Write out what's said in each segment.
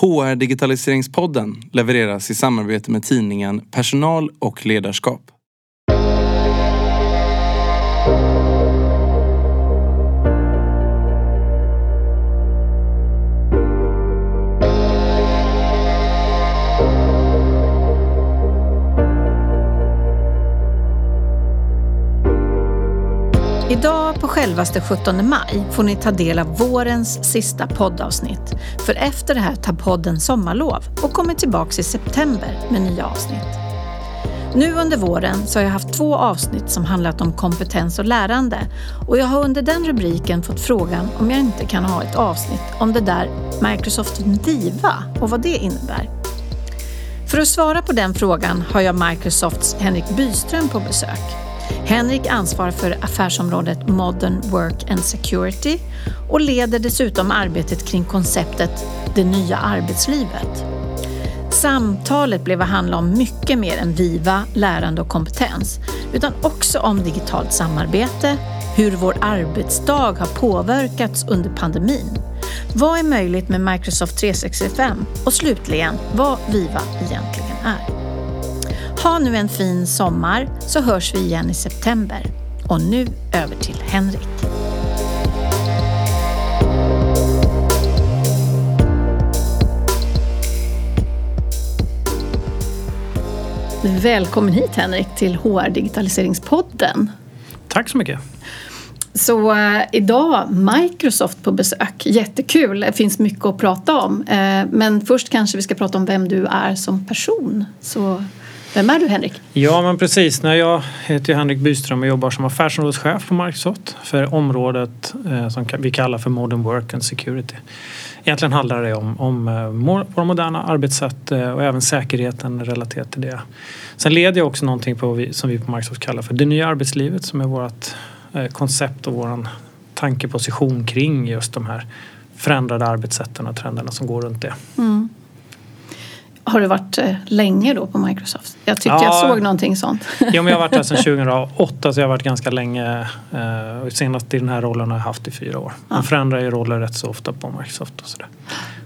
HR Digitaliseringspodden levereras i samarbete med tidningen Personal och ledarskap. Självaste 17 maj får ni ta del av vårens sista poddavsnitt. För efter det här tar podden sommarlov och kommer tillbaks i september med nya avsnitt. Nu under våren så har jag haft två avsnitt som handlat om kompetens och lärande och jag har under den rubriken fått frågan om jag inte kan ha ett avsnitt om det där Microsoft Diva och vad det innebär. För att svara på den frågan har jag Microsofts Henrik Byström på besök. Henrik ansvarar för affärsområdet Modern Work and Security och leder dessutom arbetet kring konceptet Det nya arbetslivet. Samtalet blev att handla om mycket mer än Viva, lärande och kompetens, utan också om digitalt samarbete, hur vår arbetsdag har påverkats under pandemin. Vad är möjligt med Microsoft 365? Och slutligen, vad Viva egentligen är. Ha nu en fin sommar så hörs vi igen i september. Och nu över till Henrik. Välkommen hit Henrik till HR Digitaliseringspodden. Tack så mycket. Så uh, idag Microsoft på besök. Jättekul, det finns mycket att prata om. Uh, men först kanske vi ska prata om vem du är som person. Så vem är du Henrik? Ja men precis, jag heter Henrik Byström och jobbar som affärsområdeschef på Microsoft för området uh, som vi kallar för Modern Work and Security. Egentligen handlar det om, om våra moderna arbetssätt och även säkerheten relaterat till det. Sen leder jag också någonting på, som vi på Microsoft kallar för det nya arbetslivet som är vårt Eh, koncept och våran tankeposition kring just de här förändrade arbetssätten och trenderna som går runt det. Mm. Har du varit eh, länge då på Microsoft? Jag tyckte ja, jag såg någonting sånt. Ja, men jag har varit där sedan 2008 så jag har varit ganska länge. Eh, senast i den här rollen har jag haft i fyra år. Man ja. förändrar ju roller rätt så ofta på Microsoft och sådär.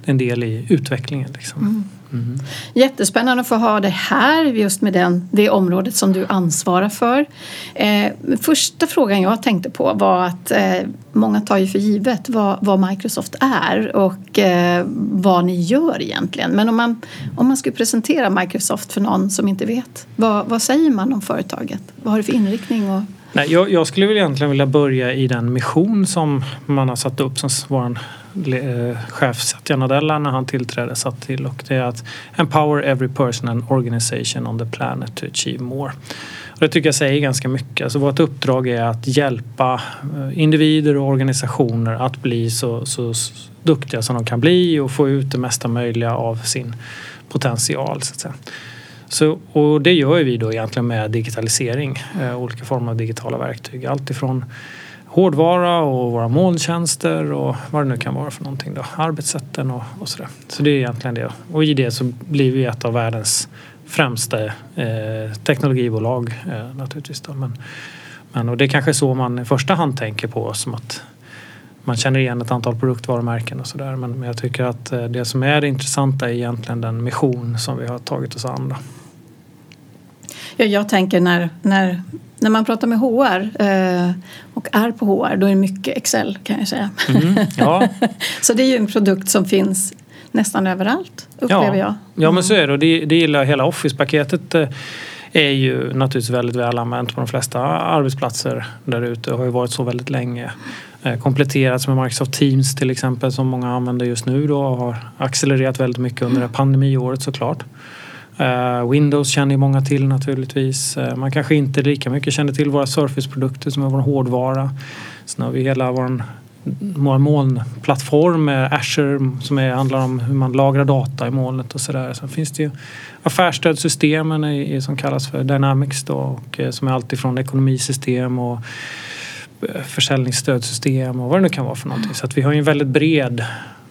Det är en del i utvecklingen liksom. Mm. Mm. Jättespännande att få ha dig här just med den, det området som du ansvarar för. Eh, första frågan jag tänkte på var att eh, många tar ju för givet vad, vad Microsoft är och eh, vad ni gör egentligen. Men om man, om man skulle presentera Microsoft för någon som inte vet, vad, vad säger man om företaget? Vad har det för inriktning? Och... Nej, jag, jag skulle väl egentligen vilja börja i den mission som man har satt upp som vår Eh, chef Satya Nadella när han tillträdde satt till och det är att empower every person and organization on the planet to achieve more. Och det tycker jag säger ganska mycket. Alltså vårt uppdrag är att hjälpa eh, individer och organisationer att bli så, så duktiga som de kan bli och få ut det mesta möjliga av sin potential. Så att säga. Så, och det gör vi då egentligen med digitalisering, eh, olika former av digitala verktyg. Allt ifrån hårdvara och våra molntjänster och vad det nu kan vara för någonting då. Arbetssätten och, och sådär. Så det är egentligen det. Och i det så blir vi ett av världens främsta eh, teknologibolag eh, naturligtvis. Då. Men, men, och det är kanske så man i första hand tänker på som att man känner igen ett antal produktvarumärken och sådär. Men, men jag tycker att eh, det som är det intressanta är egentligen den mission som vi har tagit oss an. Då. Ja, jag tänker när, när, när man pratar med HR eh, och är på HR då är det mycket Excel kan jag säga. Mm, ja. så det är ju en produkt som finns nästan överallt upplever ja. jag. Mm. Ja men så är det och det, det gillar hela Office-paketet eh, är ju naturligtvis väldigt väl använt på de flesta arbetsplatser där ute och har ju varit så väldigt länge. Eh, kompletterats med Microsoft Teams till exempel som många använder just nu då och har accelererat väldigt mycket under det pandemiåret såklart. Eh, Windows känner ju många till naturligtvis. Eh, man kanske inte lika mycket känner till våra Surface-produkter som är vår hårdvara. Sen har vi hela vår, molnplattform med Azure som är, handlar om hur man lagrar data i molnet och sådär. Sen finns det ju affärsstödsystemen i, i, som kallas för Dynamics då och eh, som är alltifrån ekonomisystem och försäljningsstödsystem och vad det nu kan vara för någonting. Så att vi har ju en väldigt bred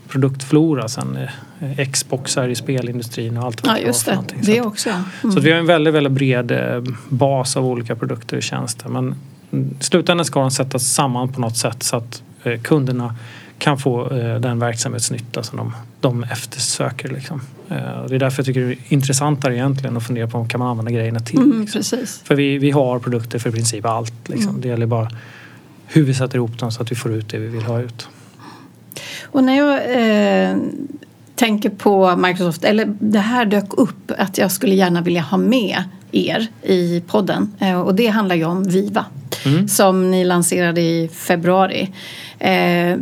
produktflora sen eh, Xboxar i spelindustrin och allt vad ja, just det. det. det också. Mm. Så vi har en väldigt, väldigt bred eh, bas av olika produkter och tjänster. Men i slutändan ska de sättas samman på något sätt så att eh, kunderna kan få den verksamhetsnytta som de, de eftersöker. Liksom. Det är därför jag tycker det är intressantare egentligen att fundera på vad kan man använda grejerna till. Mm, liksom. precis. För vi, vi har produkter för i princip allt. Liksom. Mm. Det gäller bara hur vi sätter ihop dem så att vi får ut det vi vill ha ut. Och när jag eh, tänker på Microsoft, eller det här dök upp att jag skulle gärna vilja ha med er i podden eh, och det handlar ju om Viva Mm. som ni lanserade i februari. Eh,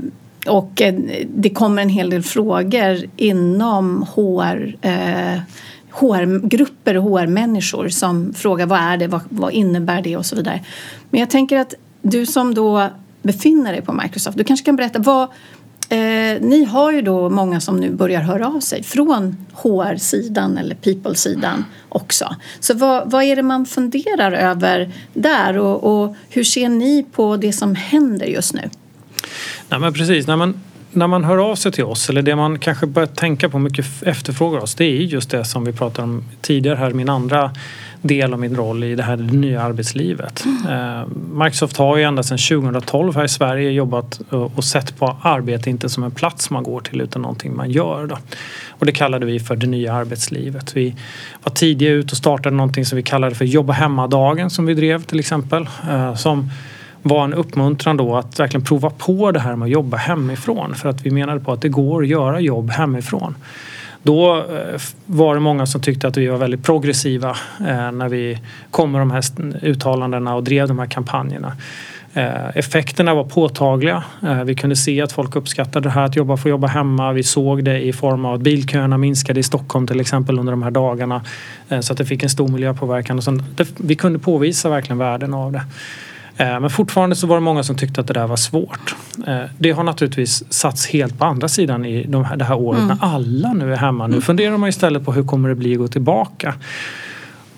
och eh, det kommer en hel del frågor inom HR eh, HR-grupper och HR-människor som frågar vad är det, vad, vad innebär det och så vidare. Men jag tänker att du som då befinner dig på Microsoft, du kanske kan berätta vad Eh, ni har ju då många som nu börjar höra av sig från HR-sidan eller people-sidan också. Så vad, vad är det man funderar över där och, och hur ser ni på det som händer just nu? Nej, men precis, när man, när man hör av sig till oss eller det man kanske börjar tänka på mycket efterfrågar oss det är just det som vi pratade om tidigare här, min andra del av min roll i det här nya arbetslivet. Eh, Microsoft har ju ända sedan 2012 här i Sverige jobbat och sett på arbete inte som en plats man går till utan någonting man gör. Då. Och det kallade vi för det nya arbetslivet. Vi var tidiga ut och startade någonting som vi kallade för jobba hemma-dagen som vi drev till exempel. Eh, som var en uppmuntran då att verkligen prova på det här med att jobba hemifrån för att vi menade på att det går att göra jobb hemifrån. Då eh, var det många som tyckte att vi var väldigt progressiva eh, när vi kom med de här uttalandena och drev de här kampanjerna. Eh, effekterna var påtagliga. Vi kunde se att folk uppskattade det här att jobba, få jobba hemma. Vi såg det i form av att bilköerna minskade i Stockholm till exempel under de här dagarna. Så att det fick en stor miljöpåverkan. Och så, vi kunde påvisa verkligen värden av det. Eh, Men fortfarande så var det många som tyckte att det där var svårt. Eh, Det har naturligtvis satts helt på andra sidan i de här, det här året när alla nu är hemma. Nu funderar man istället på hur kommer det bli att gå tillbaka.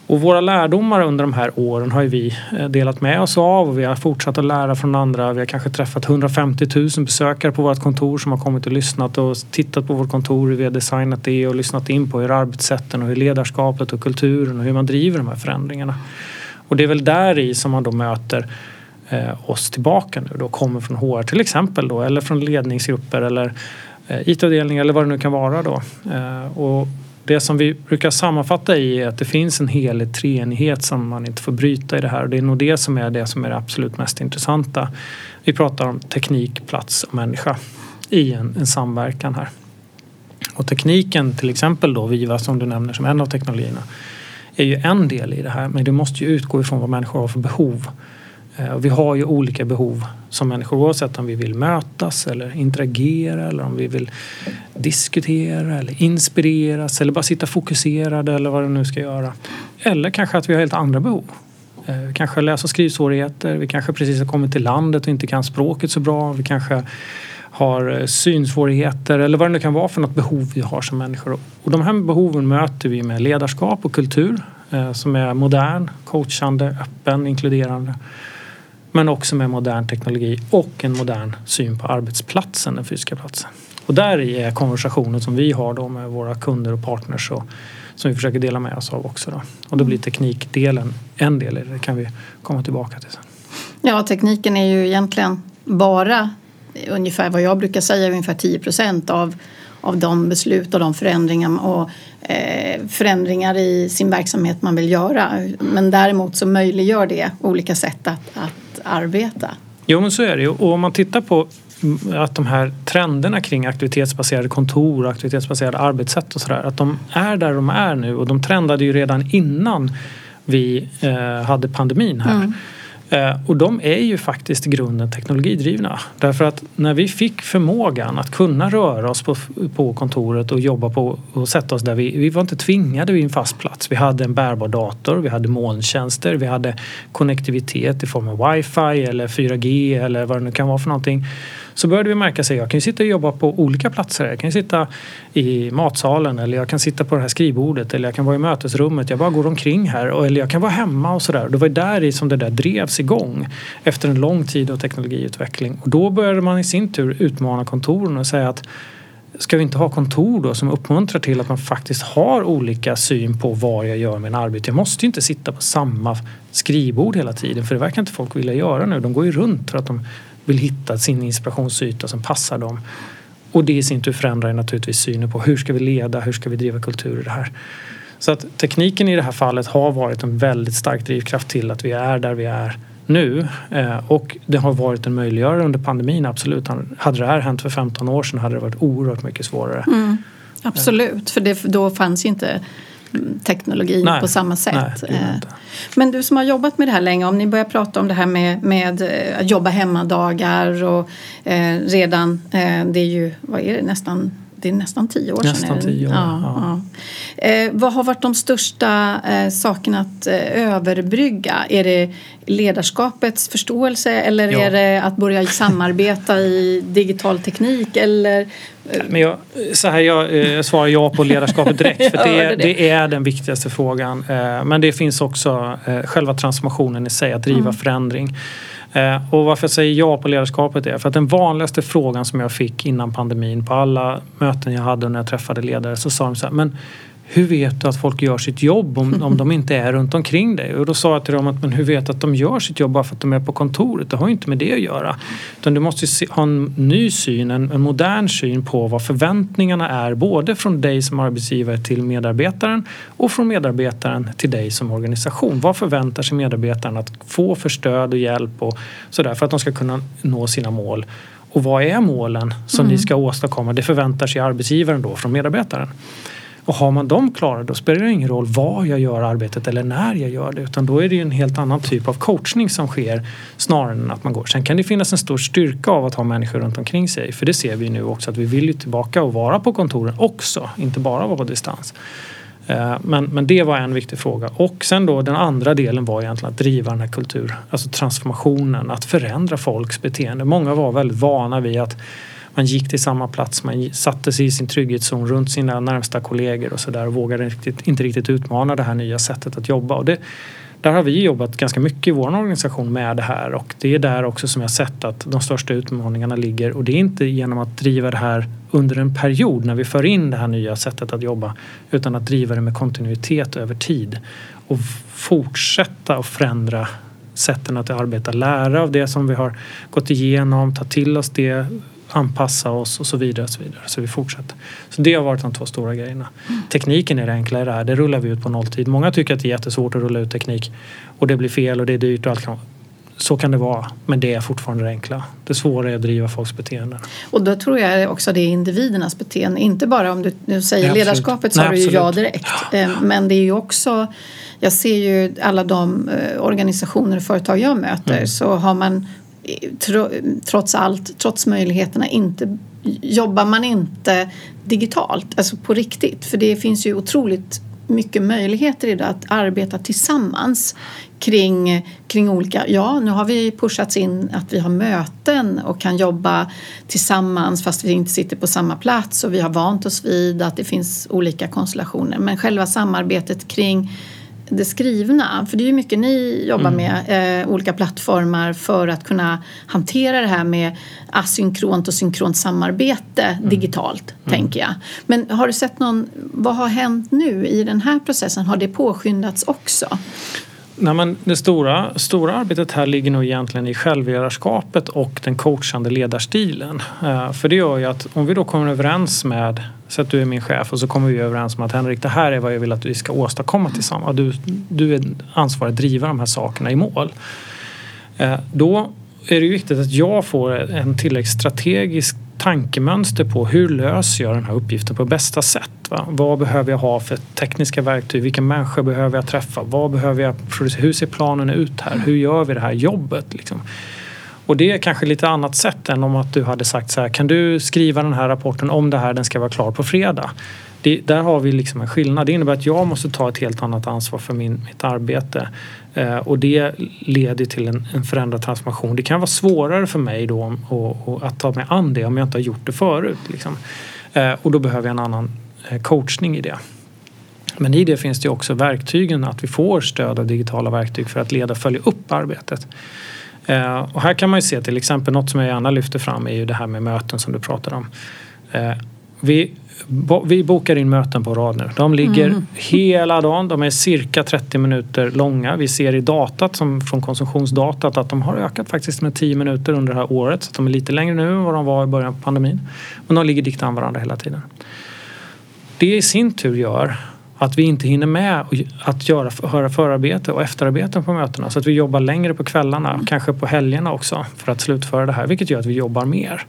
Och våra lärdomar under de här åren har vi eh, delat med oss av och vi har fortsatt att lära från andra. Vi har kanske träffat 150 000 besökare på vårt kontor som har kommit och lyssnat och tittat på vårt kontor, hur vi har designat det och lyssnat in på hur arbetssätten och hur ledarskapet och kulturen och hur man driver de här förändringarna. Och det är väl där i som man då möter eh, oss tillbaka nu då, kommer från HR till exempel då eller från ledningsgrupper eller eh, IT-avdelningar eller vad det nu kan vara då. Eh, och det som vi brukar sammanfatta i är att det finns en helig treenighet som man inte får bryta i det här och det är nog det som är det som är det absolut mest intressanta. Vi pratar om teknik, plats och människa i en, en samverkan här. Och tekniken till exempel då, Viva som du nämner som en av teknologierna är ju en del i det här men du måste ju utgå ifrån vad människor har för behov. Eh, och Vi har ju olika behov som människor oavsett om vi vill mötas eller interagera eller om vi vill diskutera eller inspireras eller bara sitta fokuserade eller vad det nu ska göra. Eller kanske att vi har helt andra behov. Vi kanske har läs och skrivsvårigheter, vi kanske precis har kommit till landet och inte kan språket så bra. Vi kanske har eh, synsvårigheter eller vad det nu kan vara för något behov vi har som människor. Och de här behoven möter vi med ledarskap och kultur eh, som är modern, coachande, öppen, inkluderande. Men också med modern teknologi och en modern syn på arbetsplatsen, den fysiska platsen. Och där är konversationen som vi har då med våra kunder och partners och som vi försöker dela med oss av också. Då. Och då blir teknikdelen en del i det, det kan vi komma tillbaka till sen. Ja, tekniken är ju egentligen bara ungefär vad jag brukar säga, ungefär 10 procent av, av de beslut och de förändringar och eh, förändringar i sin verksamhet man vill göra. Men däremot så möjliggör det olika sätt att, att arbeta. Jo men så är det ju. Och om man tittar på att de här trenderna kring aktivitetsbaserade kontor och aktivitetsbaserade arbetssätt och sådär. Att de är där de är nu och de trendade ju redan innan vi eh, hade pandemin här. Mm. Eh, och de är ju faktiskt i grunden teknologidrivna. Därför att när vi fick förmågan att kunna röra oss på, på kontoret och jobba på och sätta oss där vi, vi var inte tvingade vid en fast plats. Vi hade en bärbar dator, vi hade molntjänster, vi hade konnektivitet i form av wifi eller 4G eller vad det nu kan vara för någonting. Så började vi märka att jag kan ju sitta och jobba på olika platser. Jag kan ju sitta i matsalen eller jag kan sitta på det här skrivbordet eller jag kan vara i mötesrummet. Jag bara går omkring här eller jag kan vara hemma och sådär. Det var där i som det där drevs igång efter en lång tid av teknologiutveckling. Och då började man i sin tur utmana kontoren och säga att Ska vi inte ha kontor då som uppmuntrar till att man faktiskt har olika syn på vad jag gör med en arbete? Jag måste ju inte sitta på samma skrivbord hela tiden för det verkar inte folk vilja göra nu. De går ju runt för att de vill hitta sin inspirationsyta som passar dem. Och det i sin tur förändrar naturligtvis synen på hur ska vi leda, hur ska vi driva kultur i det här. Så att tekniken i det här fallet har varit en väldigt stark drivkraft till att vi är där vi är nu. Eh, och det har varit en möjliggörare under pandemin, absolut. Hade det här hänt för 15 år sedan hade det varit oerhört mycket svårare. Mm, absolut, för det, då fanns inte teknologin nej, på samma sätt. Nej, eh, Men du som har jobbat med det här länge, om ni börjar prata om det här med, med eh, att jobba hemmadagar och eh, redan, eh, det är ju, vad är det, nästan det är nästan tio år nästan sedan. Tio år, ja, ja. ja. Eh, vad har varit de största eh, sakerna att eh, överbrygga? Är det ledarskapets förståelse eller ja. är det att börja samarbeta i digital teknik? Eller, men jag, så här, jag eh, svarar ja på ledarskapet direkt för det, är, det är den viktigaste frågan. Eh, men det finns också själva transformationen i sig, att driva mm. förändring. Eh, och varför jag säger ja på ledarskapet är för att den vanligaste frågan som jag fick innan pandemin på alla möten jag hade när jag träffade ledare så sa de så här, men hur vet du att folk gör sitt jobb om, om de inte är runt omkring dig? Och då sa jag till dem att men hur vet du att de gör sitt jobb bara för att de är på kontoret? Det har ju inte med det att göra. Utan du måste se, ha en ny syn, en, en, modern syn på vad förväntningarna är både från dig som arbetsgivare till medarbetaren och från medarbetaren till dig som organisation. Vad förväntar sig medarbetaren att få för stöd och hjälp och sådär för att de ska kunna nå sina mål? Och vad är målen som mm. ni ska åstadkomma? Det förväntar sig arbetsgivaren då från medarbetaren. Och har man dem klara då spelar det ingen roll var jag gör arbetet eller när jag gör det utan då är det ju en helt annan typ av coachning som sker snarare än att man går. Sen kan det finnas en stor styrka av att ha människor runt omkring sig för det ser vi nu också att vi vill ju tillbaka och vara på kontoren också, inte bara vara på distans. Eh, men, men det var en viktig fråga. Och sen då den andra delen var egentligen att driva den här kultur, alltså transformationen, att förändra folks beteende. Många var väldigt vana vid att man gick till samma plats, man satte sig i sin trygghetszon runt sina närmsta kollegor och sådär och vågade riktigt, inte riktigt utmana det här nya sättet att jobba. Och det, där har vi jobbat ganska mycket i vår organisation med det här och det är där också som jag sett att de största utmaningarna ligger och det är inte genom att driva det här under en period när vi för in det här nya sättet att jobba utan att driva det med kontinuitet över tid och fortsätta att förändra sätten att arbeta, lära av det som vi har gått igenom, ta till oss det, anpassa oss och så vidare. så vidare. Så vi fortsätter. Så det har varit de två stora grejerna. Mm. Tekniken är det enklare där. Det rullar vi ut på nolltid. Många tycker att det är jättesvårt att rulla ut teknik och det blir fel och det är dyrt och allt kan så kan det vara, men det är fortfarande det enkla. Det svåra är att driva folks beteenden. Och då tror jag också det är individernas beteende. Inte bara om du, du säger Nej, ledarskapet sa du ju ja direkt. Ja. Eh, men det är ju också, jag ser ju alla de eh, organisationer och företag jag möter mm. så har man trots allt, trots möjligheterna, inte, jobbar man inte digitalt, alltså på riktigt. För det finns ju otroligt mycket möjligheter idag att arbeta tillsammans kring, kring olika... Ja, nu har vi pushats in att vi har möten och kan jobba tillsammans fast vi inte sitter på samma plats och vi har vant oss vid att det finns olika konstellationer. Men själva samarbetet kring det skrivna? För det är ju mycket ni jobbar mm. med, eh, olika plattformar för att kunna hantera det här med asynkront och synkront samarbete mm. digitalt, mm. tänker jag. Men har du sett någon, vad har hänt nu i den här processen? Har det påskyndats också? Nej, men det stora, stora arbetet här ligger nog egentligen i självledarskapet och den coachande ledarstilen. Eh, för det gör ju att om vi då kommer överens med, så att du är min chef och så kommer vi överens om att Henrik det här är vad jag vill att vi ska åstadkomma tillsammans. Du, du är ansvarig att driva de här sakerna i mål. Eh, då är det viktigt att jag får en tillräckligt strategisk tankemönster på hur löser jag den här uppgiften på bästa sätt. Va? Vad behöver jag ha för tekniska verktyg? Vilka människor behöver jag träffa? Vad behöver jag producera? Hur ser planen ut här? Hur gör vi det här jobbet? Liksom? Och det är kanske lite annat sätt än om att du hade sagt så här, kan du skriva den här rapporten om det här, den ska vara klar på fredag. Det, där har vi liksom en skillnad. Det innebär att jag måste ta ett helt annat ansvar för min, mitt arbete. Eh, och det leder till en, en förändrad transformation. Det kan vara svårare för mig då och, och att ta mig an det om jag inte har gjort det förut. Liksom. Eh, och då behöver jag en annan eh, coachning i det. Men i det finns det också verktygen, att vi får stöd av digitala verktyg för att leda och följa upp arbetet. Eh, och här kan man ju se till exempel något som jag gärna lyfter fram är ju det här med möten som du pratade om. Eh, vi vi bokar in möten på rad nu. De ligger mm. hela dagen. De är cirka 30 minuter långa. Vi ser i datat som från konsumtionsdatat att de har ökat faktiskt med 10 minuter under det här året. Så de är lite längre nu än vad de var i början på pandemin. Men de ligger dikt an varandra hela tiden. Det i sin tur gör att vi inte hinner med att göra, höra förarbete och efterarbeten på mötena. Så att vi jobbar längre på kvällarna, kanske på helgerna också för att slutföra det här. Vilket gör att vi jobbar mer.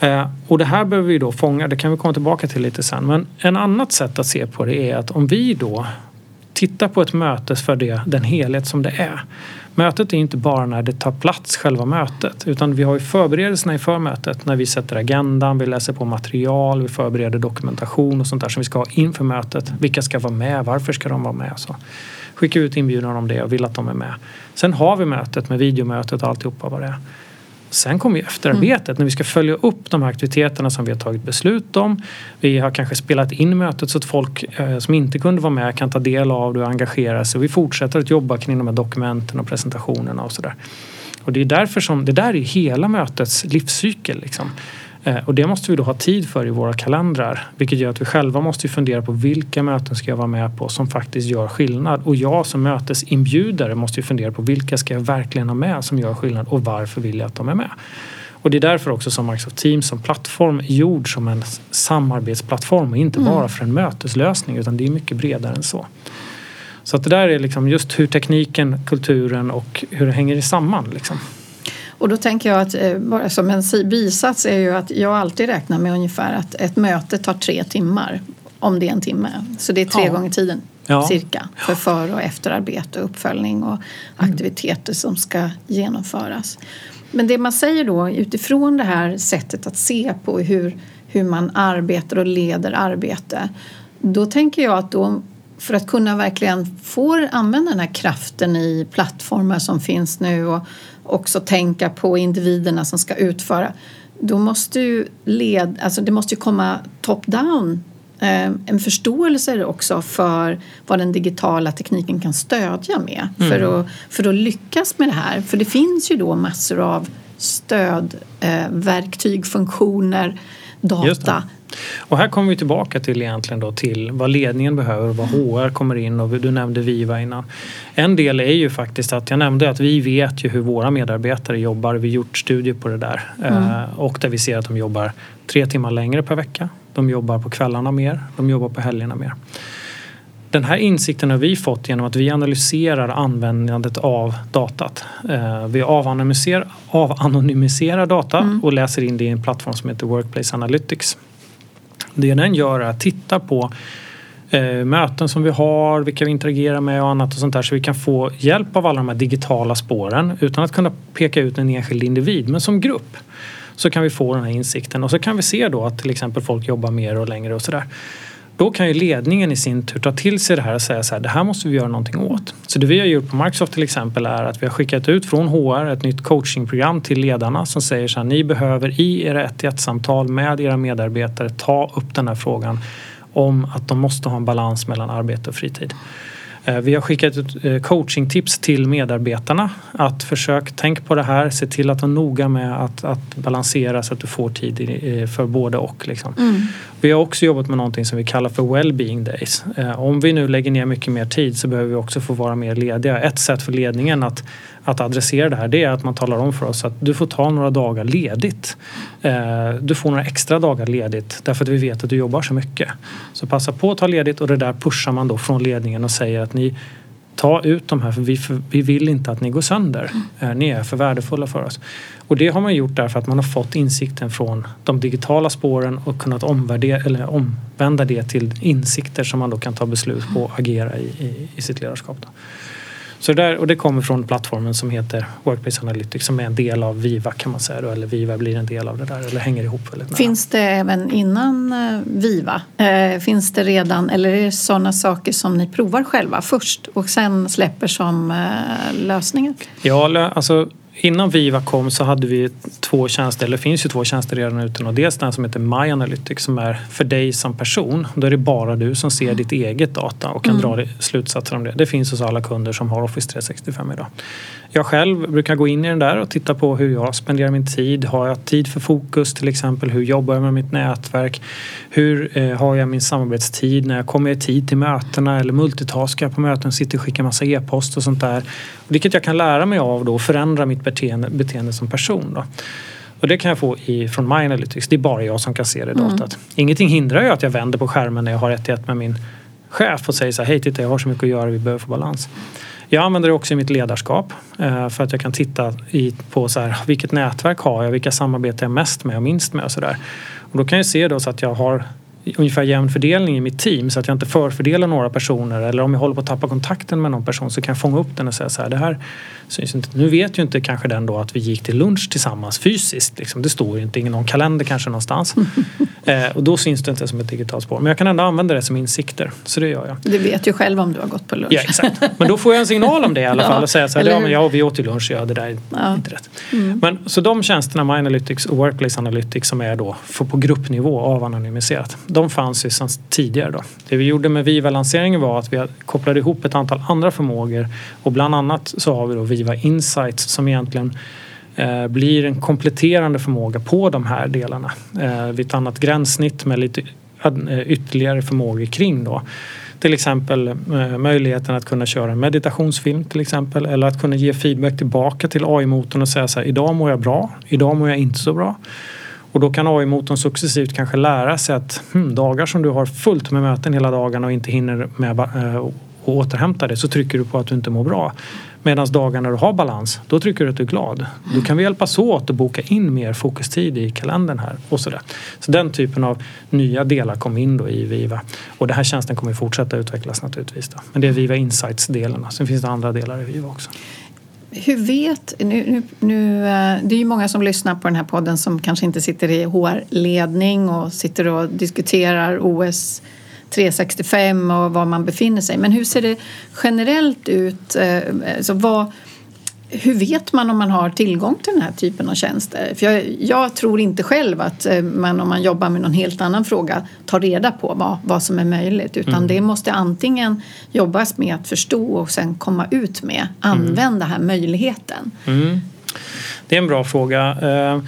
Eh, och det här behöver vi då fånga, det kan vi komma tillbaka till lite sen. Men en annat sätt att se på det är att om vi då tittar på ett möte för det, den helhet som det är. Mötet är inte bara när det tar plats, själva mötet, utan vi har ju förberedelserna inför mötet när vi sätter agendan, vi läser på material, vi förbereder dokumentation och sånt där som vi ska ha inför mötet. Vilka ska vara med? Varför ska de vara med? Så skicka ut inbjudan om det och vill att de är med. Sen har vi mötet med videomötet och alltihopa vad det är. Sen kommer ju efterarbetet mm. när vi ska följa upp de här aktiviteterna som vi har tagit beslut om. Vi har kanske spelat in mötet så att folk eh, som inte kunde vara med kan ta del av det och engagera sig. Vi fortsätter att jobba kring de här dokumenten och presentationerna och sådär. Och det är därför som det där är hela mötets livscykel. Liksom. Eh, och det måste vi då ha tid för i våra kalendrar. Vilket gör att vi själva måste fundera på vilka möten ska jag vara med på som faktiskt gör skillnad. Och jag som mötesinbjudare måste ju fundera på vilka ska jag verkligen ha med som gör skillnad och varför vill jag att de är med. Och det är därför också som Microsoft Teams som plattform är gjord som en samarbetsplattform och inte mm. bara för en möteslösning utan det är mycket bredare än så. Så att det där är liksom just hur tekniken, kulturen och hur det hänger samman. Liksom. Och då tänker jag att eh, bara som en bisats är ju att jag alltid räknar med ungefär att ett möte tar tre timmar om det är en timme. Så det är tre ja. gånger tiden ja. cirka för för och efterarbete och uppföljning och aktiviteter som ska genomföras. Men det man säger då utifrån det här sättet att se på hur, hur man arbetar och leder arbete då tänker jag att då för att kunna verkligen få använda den här kraften i plattformar som finns nu och också tänka på individerna som ska utföra då måste ju led, alltså det måste ju komma top-down eh, en förståelse också för vad den digitala tekniken kan stödja med mm. för, att, för att lyckas med det här. För det finns ju då massor av stödverktyg, eh, funktioner, data och här kommer vi tillbaka till egentligen då till vad ledningen behöver och vad HR kommer in och du nämnde Viva innan. En del är ju faktiskt att jag nämnde att vi vet ju hur våra medarbetare jobbar. Vi har gjort studier på det där mm. Eh, och där vi ser att de jobbar tre timmar längre per vecka. De jobbar på kvällarna mer, de jobbar på helgerna mer. Den här insikten har vi fått genom att vi analyserar användandet av datat. Eh, vi avanonymiserar, avanonymiserar data mm. och läser in det i en plattform som heter Workplace Analytics. Det den gör är att titta på eh, möten som vi har, vilka vi interagerar med och annat och sånt där så vi kan få hjälp av alla de här digitala spåren utan att kunna peka ut en enskild individ men som grupp så kan vi få den här insikten och så kan vi se då att till exempel folk jobbar mer och längre och sådär. Då kan ju ledningen i sin tur ta till sig det här och säga så här, det här måste vi göra någonting åt. Så det vi har gjort på Microsoft till exempel är att vi har skickat ut från HR ett nytt coachingprogram till ledarna som säger så här, ni behöver i era 1 samtal med era medarbetare ta upp den här frågan om att de måste ha en balans mellan arbete och fritid. Eh, vi har skickat ut eh, coachingtips till medarbetarna. Att försök, tänk på det här, se till att vara noga med att, att balansera så att du får tid för både och. Liksom. Mm. Vi har också jobbat med någonting som vi kallar för well-being days. Eh, om vi nu lägger ner mycket mer tid så behöver vi också få vara mer lediga. Ett sätt för ledningen att att adressera det här det är att man talar om för oss att du får ta några dagar ledigt. Eh, du får några extra dagar ledigt därför att vi vet att du jobbar så mycket. Så passa på att ta ledigt och det där pushar man då från ledningen och säger att ni ta ut de här för vi, för vi vill inte att ni går sönder. Mm. ni är för värdefulla för oss. Och det har man gjort därför att man har fått insikten från de digitala spåren och kunnat eller omvända det till insikter som man då kan ta beslut på och agera i, i, i sitt ledarskap. Då. Så det, där, och det kommer från plattformen som heter Workplace Analytics som är en del av Viva kan man säga då, eller Viva blir en del av det där eller hänger ihop väldigt nära. Finns det även innan eh, Viva? Eh, finns det redan eller är det sådana saker som ni provar själva först och sen släpper som eh, lösningar? Ja, alltså Innan Viva kom så hade vi två tjänster, eller det finns ju två tjänster redan ute. Dels den som heter My Analytics som är för dig som person. Då är det bara du som ser ditt eget data och kan mm. dra slutsatser om det. Det finns hos alla kunder som har Office 365 idag. Jag själv brukar gå in i den där och titta på hur jag spenderar min tid. Har jag tid för fokus till exempel? Hur jobbar jag med mitt nätverk? Hur eh, har jag min samarbetstid? När jag kommer i tid till mötena eller multitaskar på möten, sitter och skickar massa e-post och sånt där. Vilket jag kan lära mig av då och förändra mitt beteende, beteende som person. Då. Och det kan jag få i, från My Analytics. Det är bara jag som kan se det mm. datat. Ingenting hindrar ju att jag vänder på skärmen när jag har ett till ett med min chef och säger så här, hej titta jag har så mycket att göra, vi behöver få balans. Jag använder det också i mitt ledarskap eh, för att jag kan titta på så här, vilket nätverk har jag, vilka samarbetar jag mest med och minst med och sådär. Och då kan jag se då så att jag har ungefär jämn fördelning i mitt team så att jag inte förfördelar några personer eller om jag håller på att tappa kontakten med någon person så kan jag fånga upp den och säga så här, det här syns inte. Nu vet ju inte kanske den då att vi gick till lunch tillsammans fysiskt. Liksom. Det står ju inte i någon kalender kanske någonstans. eh, och då syns det inte som ett digitalt spår. Men jag kan ändå använda det som insikter. Så det gör jag. Du vet ju själv om du har gått på lunch. Ja exakt. Men då får jag en signal om det i alla fall. Och säga så här, ja, men ja vi åt ju lunch, ja det där är ja. inte rätt. Mm. Men så de tjänsterna, My Analytics och Workplace Analytics som är då för på gruppnivå avanonymiserat. De fanns ju sedan tidigare då. Det vi gjorde med Viva-lanseringen var att vi kopplade ihop ett antal andra förmågor och bland annat så har vi då Viva Insights som egentligen eh, blir en kompletterande förmåga på de här delarna eh, vid ett annat gränssnitt med lite eh, ytterligare förmågor kring då. Till exempel eh, möjligheten att kunna köra en meditationsfilm till exempel eller att kunna ge feedback tillbaka till AI-motorn och säga så här idag mår jag bra, idag mår jag inte så bra. Och då kan AI-motorn successivt kanske lära sig att hmm, dagar som du har fullt med möten hela dagarna och inte hinner med eh, att återhämta dig så trycker du på att du inte mår bra. Medan dagar när du har balans, då trycker du att du är glad. Då kan vi hjälpas åt att boka in mer fokustid i kalendern här och sådär. Så den typen av nya delar kom in då i Viva. Och den här tjänsten kommer fortsätta utvecklas naturligtvis. Då. Men det är Viva Insights-delen. Sen finns det andra delar i Viva också. Hur vet, nu, nu, nu, eh, det är ju många som lyssnar på den här podden som kanske inte sitter i HR-ledning och sitter och diskuterar OS 365 och var man befinner sig. Men hur ser det generellt ut? Alltså vad, hur vet man om man har tillgång till den här typen av tjänster? För jag, jag, tror inte själv att eh, man om man jobbar med någon helt annan fråga tar reda på vad, vad som är möjligt utan mm. det måste antingen jobbas med att förstå och sen komma ut med, använda mm. den här möjligheten. Mm. Det är en bra fråga. Uh,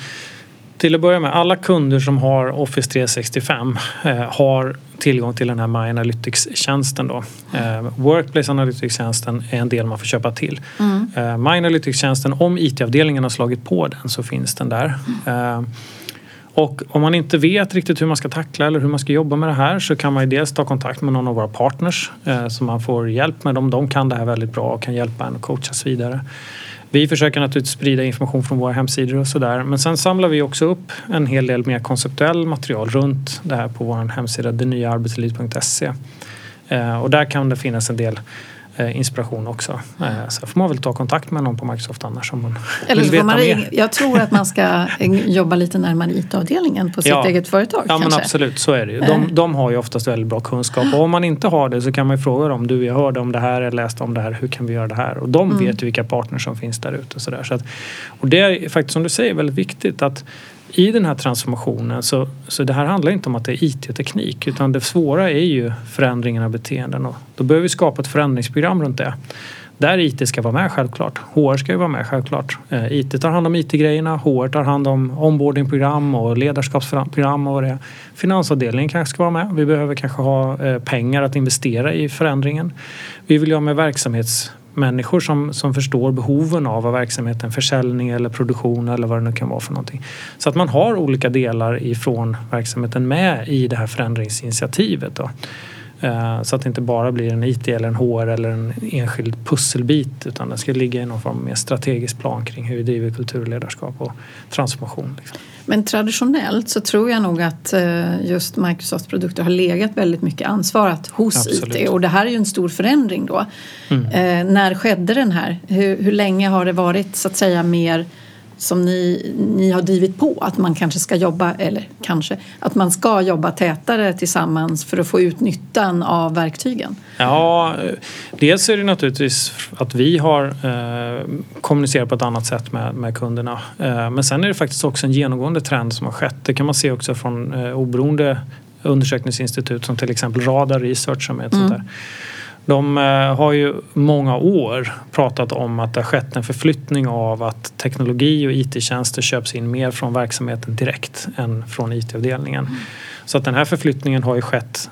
till att börja med, alla kunder som har Office 365 eh, har tillgång till den här My Analytics-tjänsten. Då. Eh, Workplace Analytics-tjänsten är en del man får köpa till. Mm. Eh, My Analytics-tjänsten, om IT-avdelningen har slagit på den så finns den där. Mm. Och om man inte vet riktigt hur man ska tackla eller hur man ska jobba med det här så kan man ju dels ta kontakt med någon av våra partners eh, så man får hjälp med dem. De kan det här väldigt bra och kan hjälpa en och coachas vidare. Vi försöker naturligtvis sprida information från våra hemsidor och sådär. Men sen samlar vi också upp en hel del mer konceptuell material runt det här på vår hemsida denyaarbetsliv.se. Eh, och där kan det finnas en del inspiration också. Eh, så får man väl ta kontakt med någon på Microsoft annars om man Eller vill veta man mer. Jag tror att man ska jobba lite närmare IT-avdelningen på sitt ja. eget företag. Ja kanske. men absolut, så är det ju. De, de, har ju oftast väldigt bra kunskap och om man inte har det så kan man ju fråga dem. Du, jag hörde om det här, jag läste om det här, hur kan vi göra det här? Och de mm. vet ju vilka partners som finns där ute. Och, så där. Så att, och det är faktiskt som du säger väldigt viktigt att i den här transformationen så, så det här handlar inte om att det är IT och teknik utan det svåra är ju förändringen av beteenden och då behöver vi skapa ett förändringsprogram runt det. Där IT ska vara med självklart. HR ska ju vara med självklart. Eh, IT tar hand om IT-grejerna, HR tar hand om onboardingprogram och ledarskapsprogram och vad det är. Finansavdelningen kanske ska vara med. Vi behöver kanske ha eh, pengar att investera i förändringen. Vi vill ha med verksamhets människor som, som förstår behoven av verksamheten, försäljning eller produktion eller vad det nu kan vara för någonting. Så att man har olika delar ifrån verksamheten med i det här förändringsinitiativet. Då. Eh, så att det inte bara blir en IT eller en HR eller en enskild pusselbit utan det ska ligga i någon form av mer strategisk plan kring hur vi driver kulturledarskap och transformation. Liksom. Men traditionellt så tror jag nog att eh, just Microsofts produkter har legat väldigt mycket ansvarat hos Absolut. IT och det här är ju en stor förändring då. Mm. Eh, när skedde den här? Hur, hur länge har det varit så att säga mer som ni, ni har drivit på att man kanske ska jobba, eller kanske, att man ska jobba tätare tillsammans för att få ut nyttan av verktygen? Ja, dels är det naturligtvis att vi har eh, kommunicerat på ett annat sätt med, med kunderna. Eh, men sen är det faktiskt också en genomgående trend som har skett. Det kan man se också från eh, oberoende undersökningsinstitut som till exempel Radar Research som är ett mm. sånt där De eh, har ju många år pratat om att det har skett en förflyttning av att teknologi och IT-tjänster köps in mer från verksamheten direkt än från IT-avdelningen. Mm. Så att den här förflyttningen har ju skett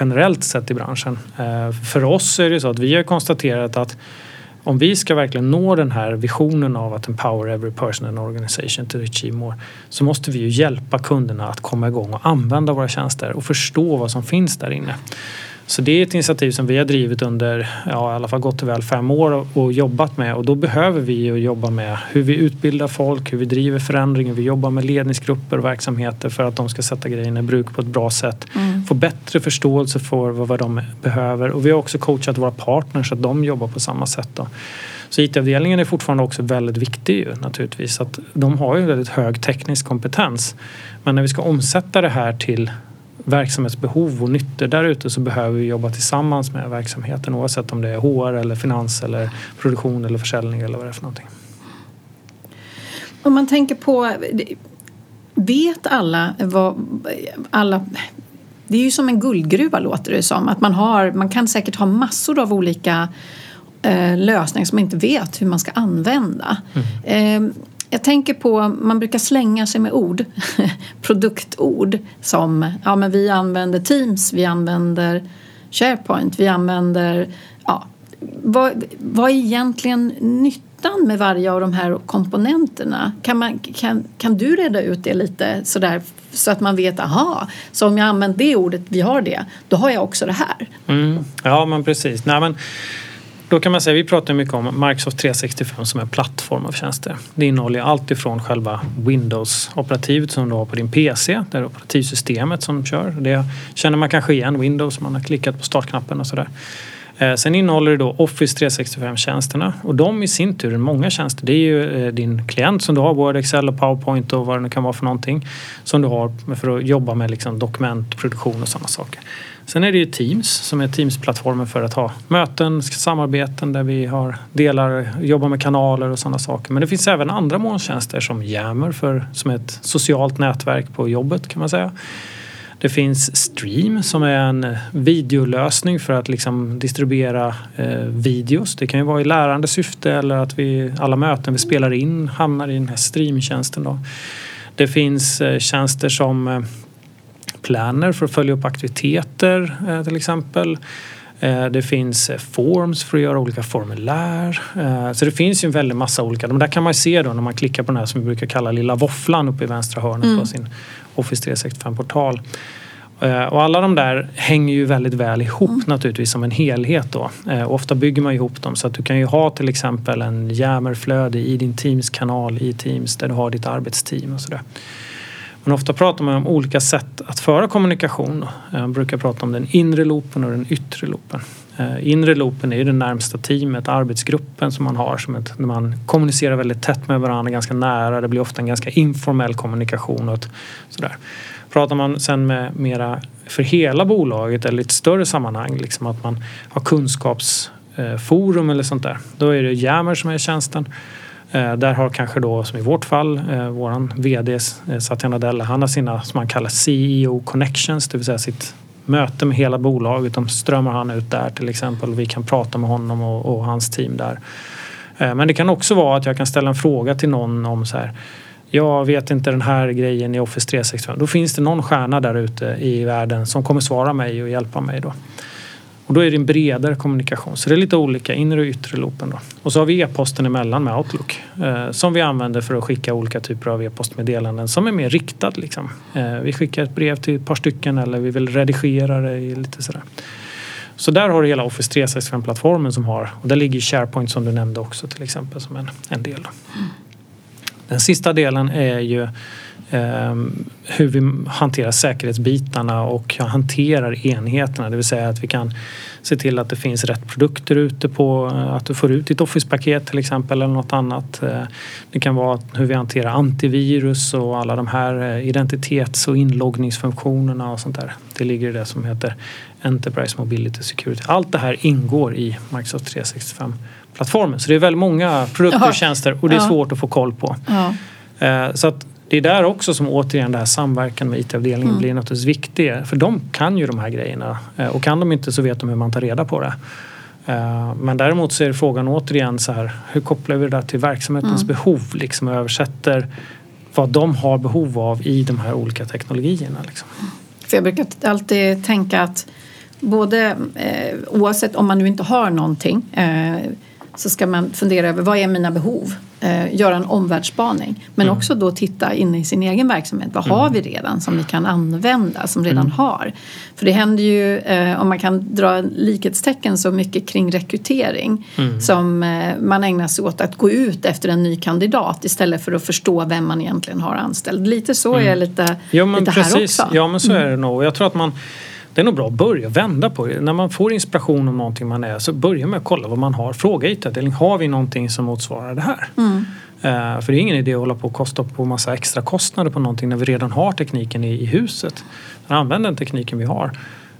generellt sett i branschen. Eh, för oss är det så att vi har konstaterat att om vi ska verkligen nå den här visionen av att empower every person and organization to achieve more så måste vi ju hjälpa kunderna att komma igång och använda våra tjänster och förstå vad som finns där inne. Så det är ett initiativ som vi har drivit under ja, i alla fall gott och väl fem år och jobbat med och då behöver vi ju jobba med hur vi utbildar folk, hur vi driver förändring, hur vi jobbar med ledningsgrupper och verksamheter för att de ska sätta grejerna i bruk på ett bra sätt. Mm. Få bättre förståelse för vad, de behöver och vi har också coachat våra partners så att de jobbar på samma sätt. Då. Så IT-avdelningen är fortfarande också väldigt viktig ju, naturligtvis. Att de har ju väldigt hög teknisk kompetens. Men när vi ska omsätta det här till verksamhetsbehov och nyttor där ute så behöver vi jobba tillsammans med verksamheten oavsett om det är HR eller finans eller produktion eller försäljning eller vad det är för någonting. Om man tänker på, vet alla vad alla det är ju som en guldgruva låter det som. Att man, har, man kan säkert ha massor av olika eh, lösningar som man inte vet hur man ska använda. Mm. Eh, jag tänker på, man brukar slänga sig med ord, produktord som ja men vi använder Teams, vi använder SharePoint, vi använder ja, vad, vad är egentligen nyttan med varje av de här komponenterna? Kan, man, kan, kan du reda ut det lite sådär så att man vet, aha, så om jag använder det ordet, vi har det, då har jag också det här. Mm, ja men precis. Nej, men då kan man säga, vi pratar mycket om Microsoft 365 som en plattform av tjänster. Det innehåller allt ifrån själva Windows-operativet som du har på din PC, det är operativsystemet som kör. Det känner man kanske igen, Windows, man har klickat på startknappen och sådär. Eh, sen innehåller det då Office 365-tjänsterna och de i sin tur, många tjänster, det är ju eh, din klient som du har, Word, Excel och PowerPoint och vad det nu kan vara för någonting som du har för att jobba med liksom dokumentproduktion och sådana saker. Sen är det ju Teams som är Teams-plattformen för att ha möten, samarbeten där vi har delar, jobbar med kanaler och sådana saker. Men det finns även andra molntjänster som Yammer för, som är ett socialt nätverk på jobbet kan man säga. Det finns Stream som är en videolösning för att liksom distribuera eh, videos. Det kan ju vara i lärande syfte eller att vi, alla möten vi spelar in hamnar i den här streamtjänsten. Då. Det finns eh, tjänster som eh, Planner för att följa upp aktiviteter eh, till exempel. Eh, det finns eh, forms för att göra olika formulär. Så det finns ju en väldig massa olika. De där kan man se då när man klickar på den här som vi brukar kalla lilla våfflan uppe i vänstra hörnet mm. på sin Office 365-portal. Och alla de där hänger ju väldigt väl ihop mm. naturligtvis som en helhet då. ofta bygger man ihop dem så att du kan ju ha till exempel en Yammer-flöde i din Teams-kanal i Teams där du har ditt arbetsteam och sådär. Men ofta pratar man om olika sätt att föra kommunikation. Jag brukar prata om den inre loopen och den yttre loopen. Eh, inre loopen är ju det närmsta teamet, arbetsgruppen som man har som ett, när man kommunicerar väldigt tätt med varandra, ganska nära. Det blir ofta en ganska informell kommunikation och sådär. Pratar man sen med mera för hela bolaget eller i ett större sammanhang, liksom att man har kunskapsforum eller sånt där. Då är det Jammer som är tjänsten Eh, där har kanske då, som i vårt fall, eh, våran VD eh, Satya Nadella, han har sina, som han kallar CEO connections, det vill säga sitt möte med hela bolaget. De strömmar han ut där till exempel. Vi kan prata med honom och, och hans team där. Men det kan också vara att jag kan ställa en fråga till någon om så här jag vet inte den här grejen i Office 365. Då finns det någon stjärna där ute i världen som kommer svara mig och hjälpa mig då. Och då är det en bredare kommunikation. Så det är lite olika, inre och yttre loopen. Då. Och så har vi e-posten emellan med Outlook eh, som vi använder för att skicka olika typer av e-postmeddelanden som är mer riktad. Liksom. Eh, vi skickar ett brev till ett par stycken eller vi vill redigera det lite sådär. Så där har du hela Office 365-plattformen som har, och där ligger SharePoint som du nämnde också till exempel som en, en del. Den sista delen är ju hur vi hanterar säkerhetsbitarna och hanterar enheterna. Det vill säga att vi kan se till att det finns rätt produkter ute på att du får ut ditt Office-paket till exempel eller något annat. Eh, det kan vara hur vi hanterar antivirus och alla de här eh, identitets och inloggningsfunktionerna och sånt där. Det ligger i det som heter Enterprise Mobility Security. Allt det här ingår i Microsoft 365 plattformen. Så det är väldigt många produkter och tjänster och det är svårt att få koll på. Eh, så att det är där också som återigen det här samverkan med IT-avdelningen Mm. blir naturligtvis viktig. För de kan ju de här grejerna eh, och kan de inte så vet de hur man tar reda på det. Eh, Men däremot så är frågan återigen så här, hur kopplar vi det där till verksamhetens Mm. behov liksom, översätter vad de har behov av i de här olika teknologierna. Liksom. För jag brukar alltid tänka att både eh, oavsett om man nu inte har någonting eh, så ska man fundera över vad är mina behov? Eh, göra en omvärldsspaning. Men Mm. också då titta in i sin egen verksamhet. Vad har vi redan som vi kan använda, som redan Mm. har? För det händer ju, eh, om man kan dra likhetstecken så mycket kring rekrytering Mm. som eh, man ägnar sig åt att gå ut efter en ny kandidat istället för att förstå vem man egentligen har anställd. Lite så är jag lite, Ja men lite här precis, också. ja men så är det nog. Jag tror att man det är nog bra att börja vända på det. När man får inspiration om någonting man är så börja med att kolla vad man har. Fråga IT-avdelningen, har vi någonting som motsvarar det här? Mm. Eh, för det är ingen idé att hålla på och kosta på massa extra kostnader på någonting när vi redan har tekniken i, i huset. Använd den tekniken vi har.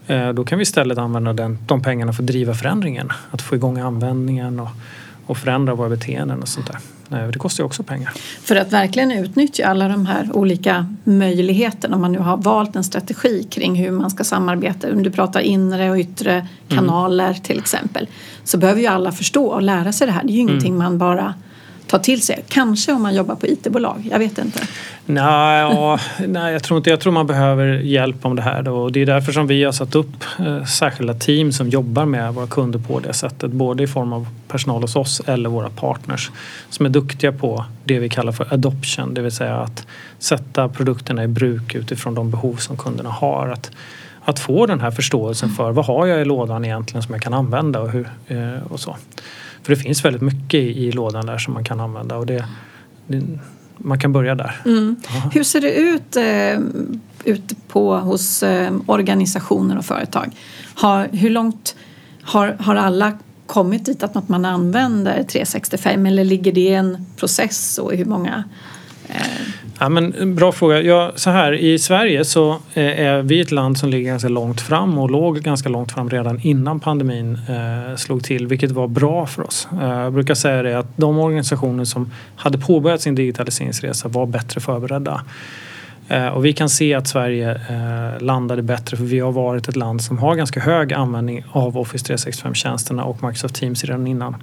Eh, då kan vi istället använda den, de pengarna för att driva förändringen. Att få igång användningen och, och förändra våra beteenden och sånt där. Det kostar ju också pengar. För att verkligen utnyttja alla de här olika möjligheterna om man nu har valt en strategi kring hur man ska samarbeta. Om du pratar inre och yttre kanaler till exempel. Så behöver ju alla förstå och lära sig det här. Det är ju ingenting man bara Ta till sig. Kanske om man jobbar på IT-bolag, jag vet inte. Nej, ja, nej jag, tror inte, jag tror man behöver hjälp om det här. Då. Och det är därför som vi har satt upp eh, särskilda team som jobbar med våra kunder på det sättet. Både i form av personal hos oss eller våra partners som är duktiga på det vi kallar för adoption. Det vill säga att sätta produkterna i bruk utifrån de behov som kunderna har. Att, att få den här förståelsen för vad har jag i lådan egentligen som jag kan använda och, hur, eh, och så. För det finns väldigt mycket i, i lådan där som man kan använda och det, det man kan börja där. Hur ser det ut eh, ute på, hos eh, organisationer och företag? Har, hur långt har, har alla kommit dit att man använder 365 eller ligger det i en process och hur många? Ja, men, bra fråga. Ja, så här, I Sverige så eh, är vi ett land som ligger ganska långt fram och låg ganska långt fram redan innan pandemin eh, slog till vilket var bra för oss. Eh, jag brukar säga det att de organisationer som hade påbörjat sin digitaliseringsresa var bättre förberedda. Eh, och vi kan se att Sverige eh, landade bättre för vi har varit ett land som har ganska hög användning av Office 365-tjänsterna och Microsoft Teams redan innan.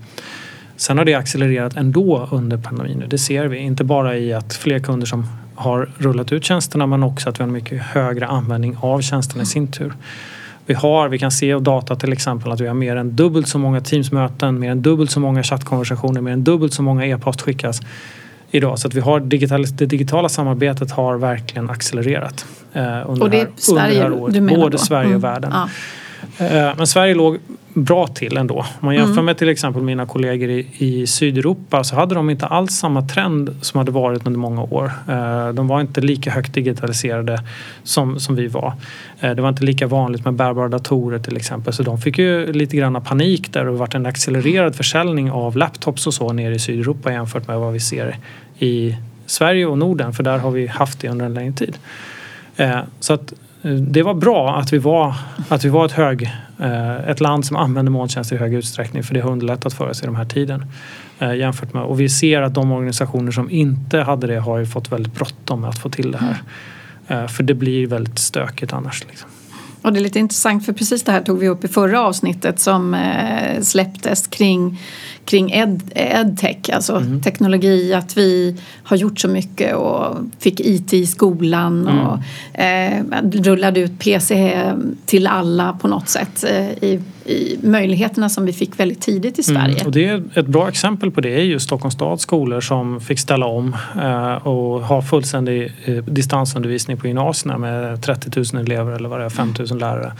Sen har det accelererat ändå under pandemin. Det ser vi. Inte bara i att fler kunder som har rullat ut tjänsterna men också att vi har en mycket högre användning av tjänsterna i sin tur. Vi, har, vi kan se av data till exempel att vi har mer än dubbelt så många Teamsmöten, mer än dubbelt så många chattkonversationer, mer än dubbelt så många e-post skickas idag. Så att vi har digital, det digitala samarbetet har verkligen accelererat eh, under, Och det det är här, Sverige under det här året. Både då? Sverige och Mm. världen. Ja. Eh, Men Sverige låg bra till ändå. Om man jämför Mm. med till exempel mina kollegor i, i Sydeuropa så hade de inte alls samma trend som hade varit under många år. Eh, De var inte lika högt digitaliserade som, som vi var. Eh, Det var inte lika vanligt med bärbara datorer till exempel så de fick ju lite grann panik där och det varit en accelererad försäljning av laptops och så nere i Sydeuropa jämfört med vad vi ser i Sverige och Norden för där har vi haft det under en längre tid. Så att det var bra att vi var, att vi var ett, hög, eh, ett land som använde molntjänster i hög utsträckning för det har underlättat för oss i de här tiden. Eh, Jämfört med, och vi ser att de organisationer som inte hade det har ju fått väldigt bråttom med att få till det här. Eh, För det blir väldigt stökigt annars. Liksom. Och det är lite intressant för precis det här tog vi upp i förra avsnittet som släpptes kring, kring ed, edtech, alltså Mm. teknologi, att vi har gjort så mycket och fick IT i skolan Mm. och eh, rullade ut PC till alla på något sätt eh, i, i möjligheterna som vi fick väldigt tidigt i Sverige. Mm, och det är ett bra exempel på det är ju Stockholms stads skolor som fick ställa om eh, och ha fullständig eh, distansundervisning på gymnasierna med 30 000 elever eller vad det är, 5 000 lärare.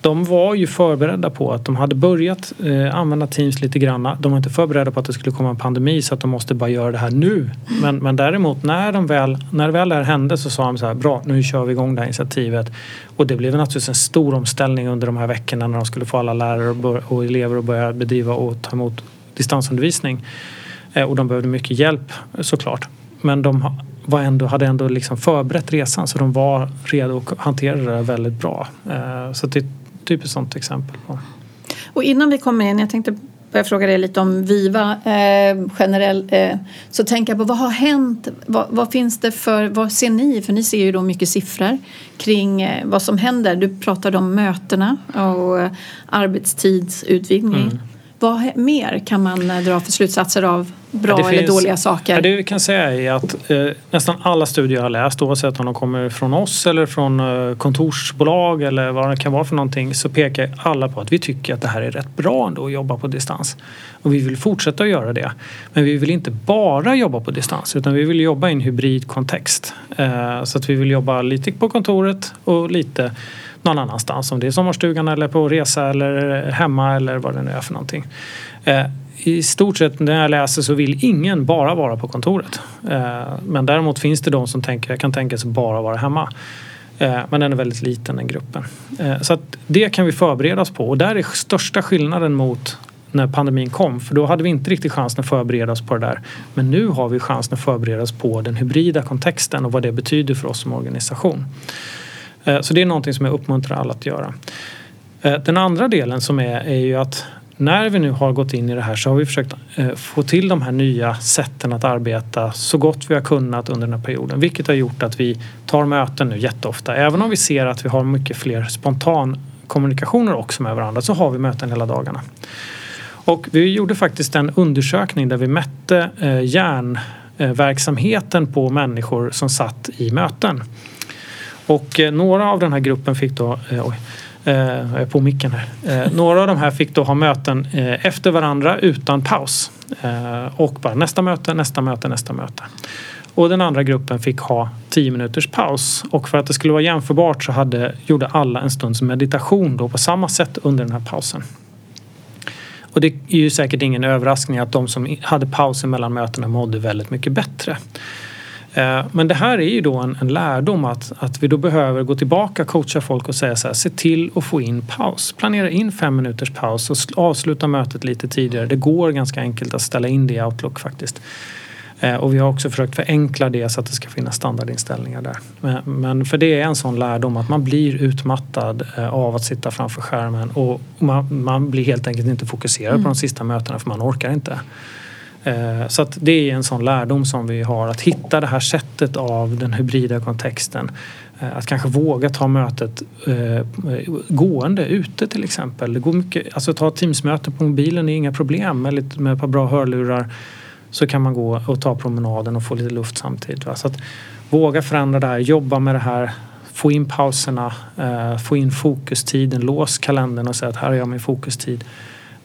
De var ju förberedda på att de hade börjat eh, använda Teams lite grann. De var inte förberedda på att det skulle komma en pandemi så att de måste bara göra det här nu. Men, men däremot när, de väl, när väl det här hände så sa de så här bra nu kör vi igång det här initiativet. Och det blev naturligtvis en stor omställning under de här veckorna när de skulle få alla lärare och, och elever att börja bedriva och ta emot distansundervisning. Eh, och de behövde mycket hjälp såklart. Men de var ändå, hade ändå liksom förberett resan så de var redo att hantera det väldigt bra. Eh, så det typiskt sånt exempel. På. Och innan vi kommer in, jag tänkte börjar fråga dig lite om Viva eh, generell eh, så tänker jag på vad har hänt? Vad, vad, finns det för, vad ser ni? För ni ser ju då mycket siffror kring eh, vad som händer. Du pratade om mötena och eh, arbetstidsutvidgning. Mm. Vad mer kan man eh, dra för slutsatser av bra ja, eller finns, dåliga saker? Ja, det vi kan säga är att eh, nästan alla studier jag har läst oavsett om de kommer från oss eller från eh, kontorsbolag eller vad det kan vara för någonting så pekar alla på att vi tycker att det här är rätt bra ändå att jobba på distans. Och vi vill fortsätta att göra det. Men vi vill inte bara jobba på distans utan vi vill jobba i en hybridkontext. Eh, så att vi vill jobba lite på kontoret och lite någon annanstans. Om det är sommarstugan eller på resa eller hemma eller vad det nu är för någonting. Eh, I stort sett när jag läser så vill ingen bara vara på kontoret. Eh, men däremot finns det de som tänker, kan tänka sig bara vara hemma. Eh, men den är väldigt liten den gruppen. Eh, så att det kan vi förbereda oss på och där är största skillnaden mot när pandemin kom för då hade vi inte riktigt chansen att förbereda oss på det där. Men nu har vi chansen att förbereda oss på den hybrida kontexten och vad det betyder för oss som organisation. Eh, så det är någonting som jag uppmuntrar alla att göra. Eh, den andra delen som är, är ju att när vi nu har gått in i det här så har vi försökt eh, få till de här nya sätten att arbeta så gott vi har kunnat under den här perioden. Vilket har gjort att vi tar möten nu jätteofta. Även om vi ser att vi har mycket fler spontan kommunikationer också med varandra så har vi möten hela dagarna. Och vi gjorde faktiskt en undersökning där vi mätte hjärnverksamheten på människor som satt i möten. Och eh, några av den här gruppen fick då, eh, oj, eh, jag är på micken här. Eh, några av de här fick då ha möten eh, efter varandra utan paus. Eh, och bara nästa möte, nästa möte, nästa möte. Och den andra gruppen fick ha 10 minuters paus. Och för att det skulle vara jämförbart så hade, gjorde alla en stunds meditation då på samma sätt under den här pausen. Och det är ju säkert ingen överraskning att de som hade pauser mellan mötena mådde väldigt mycket bättre. Eh, men det här är ju då en, en lärdom att, att vi då behöver gå tillbaka, coacha folk och säga så här, se till att få in paus. Planera in fem minuters paus och avsluta mötet lite tidigare. Det går ganska enkelt att ställa in det i Outlook faktiskt. Eh, och vi har också försökt förenkla det så att det ska finnas standardinställningar där. Men för det är en sån lärdom att man blir utmattad eh, av att sitta framför skärmen och man, man blir helt enkelt inte fokuserad mm. på de sista mötena för man orkar inte. Eh, så att det är en sån lärdom som vi har, att hitta det här sättet av den hybrida kontexten. Eh, att kanske våga ta mötet eh, gående ute till exempel. Det går mycket, alltså ta teamsmöten på mobilen är inga problem med, med ett par bra hörlurar så kan man gå och ta promenaden och få lite luft samtidigt. Va? Så att våga förändra det här, jobba med det här, få in pauserna, få in fokustiden, lås kalendern och säga att här har jag min fokustid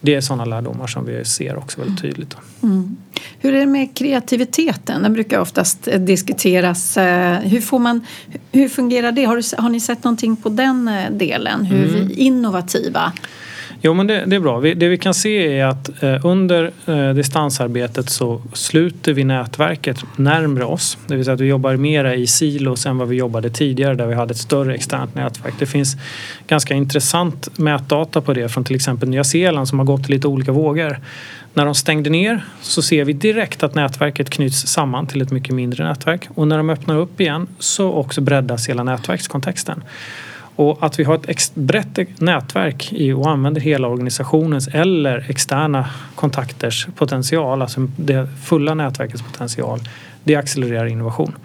det är sådana lärdomar som vi ser också väldigt tydligt. Mm. Hur är det med kreativiteten? Den brukar oftast eh, diskuteras. Eh, hur, får man, hur fungerar det? Har, du, har ni sett någonting på den eh, delen? Hur mm. innovativa Jo men det, det, är bra. Vi, det vi kan se är att eh, under eh, distansarbetet så sluter vi nätverket närmre oss. Det vill säga att vi jobbar mera i silos än vad vi jobbade tidigare där vi hade ett större externt nätverk. Det finns ganska intressant mätdata på det från till exempel Nya Zeeland som har gått i lite olika vågor. När de stängde ner så ser vi direkt att nätverket knyts samman till ett mycket mindre nätverk och när de öppnar upp igen så också breddas hela nätverkskontexten. Och att vi har ett brett e- nätverk i och använder hela organisationens eller externa kontakters potential, alltså det fulla nätverkets potential, det accelererar innovation.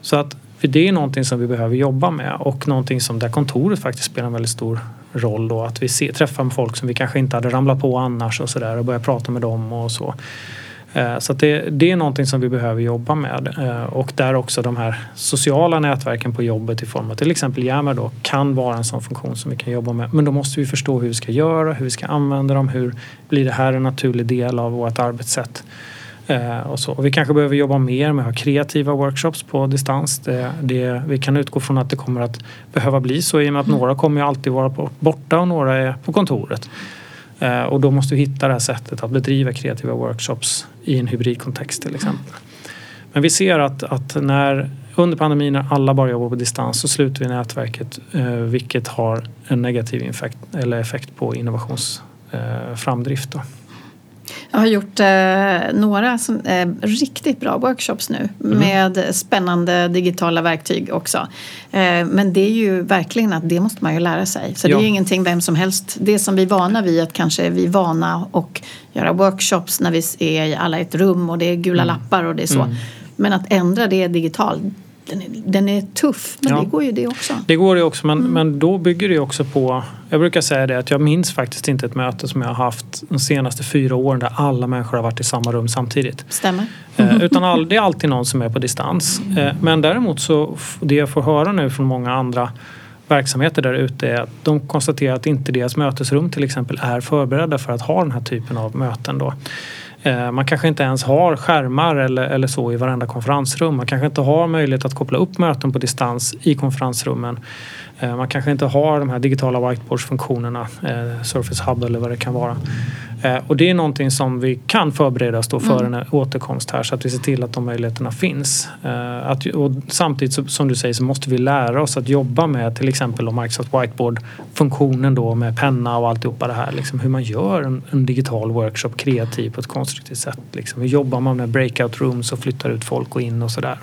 Så att det är någonting som vi behöver jobba med och någonting som där kontoret faktiskt spelar en väldigt stor roll då. Att vi ser, träffar folk som vi kanske inte hade ramlat på annars och sådär och börjar prata med dem och så. Eh, så det, det, är någonting som vi behöver jobba med eh, och där också de här sociala nätverken på jobbet i form av till exempel Yammer då kan vara en sån funktion som vi kan jobba med. Men då måste vi förstå hur vi ska göra, hur vi ska använda dem, hur blir det här en naturlig del av vårt arbetssätt. Eh, och så. Och vi kanske behöver jobba mer med att ha kreativa workshops på distans. Det, det, vi kan utgå från att det kommer att behöva bli så i och med att mm. några kommer alltid vara borta och några är på kontoret. Och då måste vi hitta det här sättet att bedriva kreativa workshops i en hybridkontext till exempel. Men vi ser att, att när under pandemin när alla bara jobbar på distans så sluter vi nätverket eh, vilket har en negativ effekt, eller effekt på innovationsframdrift. Eh, jag har gjort eh, några som, eh, riktigt bra workshops nu Mm. med spännande digitala verktyg också. Eh, men det är ju verkligen att det måste man ju lära sig. Så det Ja. är ju ingenting vem som helst. Det som vi är vana vid att kanske är vi vana och göra workshops när vi är alla i ett rum och det är gula Mm. lappar och det är så. Men att ändra det digitalt, den är, den är tuff. Men Ja. det går ju det också. Det går ju också men, men då bygger det också på Jag brukar säga det att jag minns faktiskt inte ett möte som jag har haft de senaste fyra åren där alla människor har varit i samma rum samtidigt. Stämmer. Eh, utan all, det är alltid någon som är på distans. Eh, men däremot så det jag får höra nu från många andra verksamheter där ute är att de konstaterar att inte deras mötesrum till exempel är förberedda för att ha den här typen av möten. Då. Eh, man kanske inte ens har skärmar eller, eller så i varenda konferensrum. Man kanske inte har möjlighet att koppla upp möten på distans i konferensrummen. Eh, Man kanske inte har de här digitala whiteboardsfunktionerna, eh, Surface Hub eller vad det kan vara. Eh, Och det är någonting som vi kan förbereda oss då för en återkomst här så att vi ser till att de möjligheterna finns. Att, och samtidigt som du säger så måste vi lära oss att jobba med till exempel Microsoft Whiteboard-funktionen då med penna och alltihopa det här. Liksom hur man gör en, en digital workshop kreativ på ett konstruktivt sätt. Liksom. Hur jobbar man med breakout rooms och flyttar ut folk och in och sådär.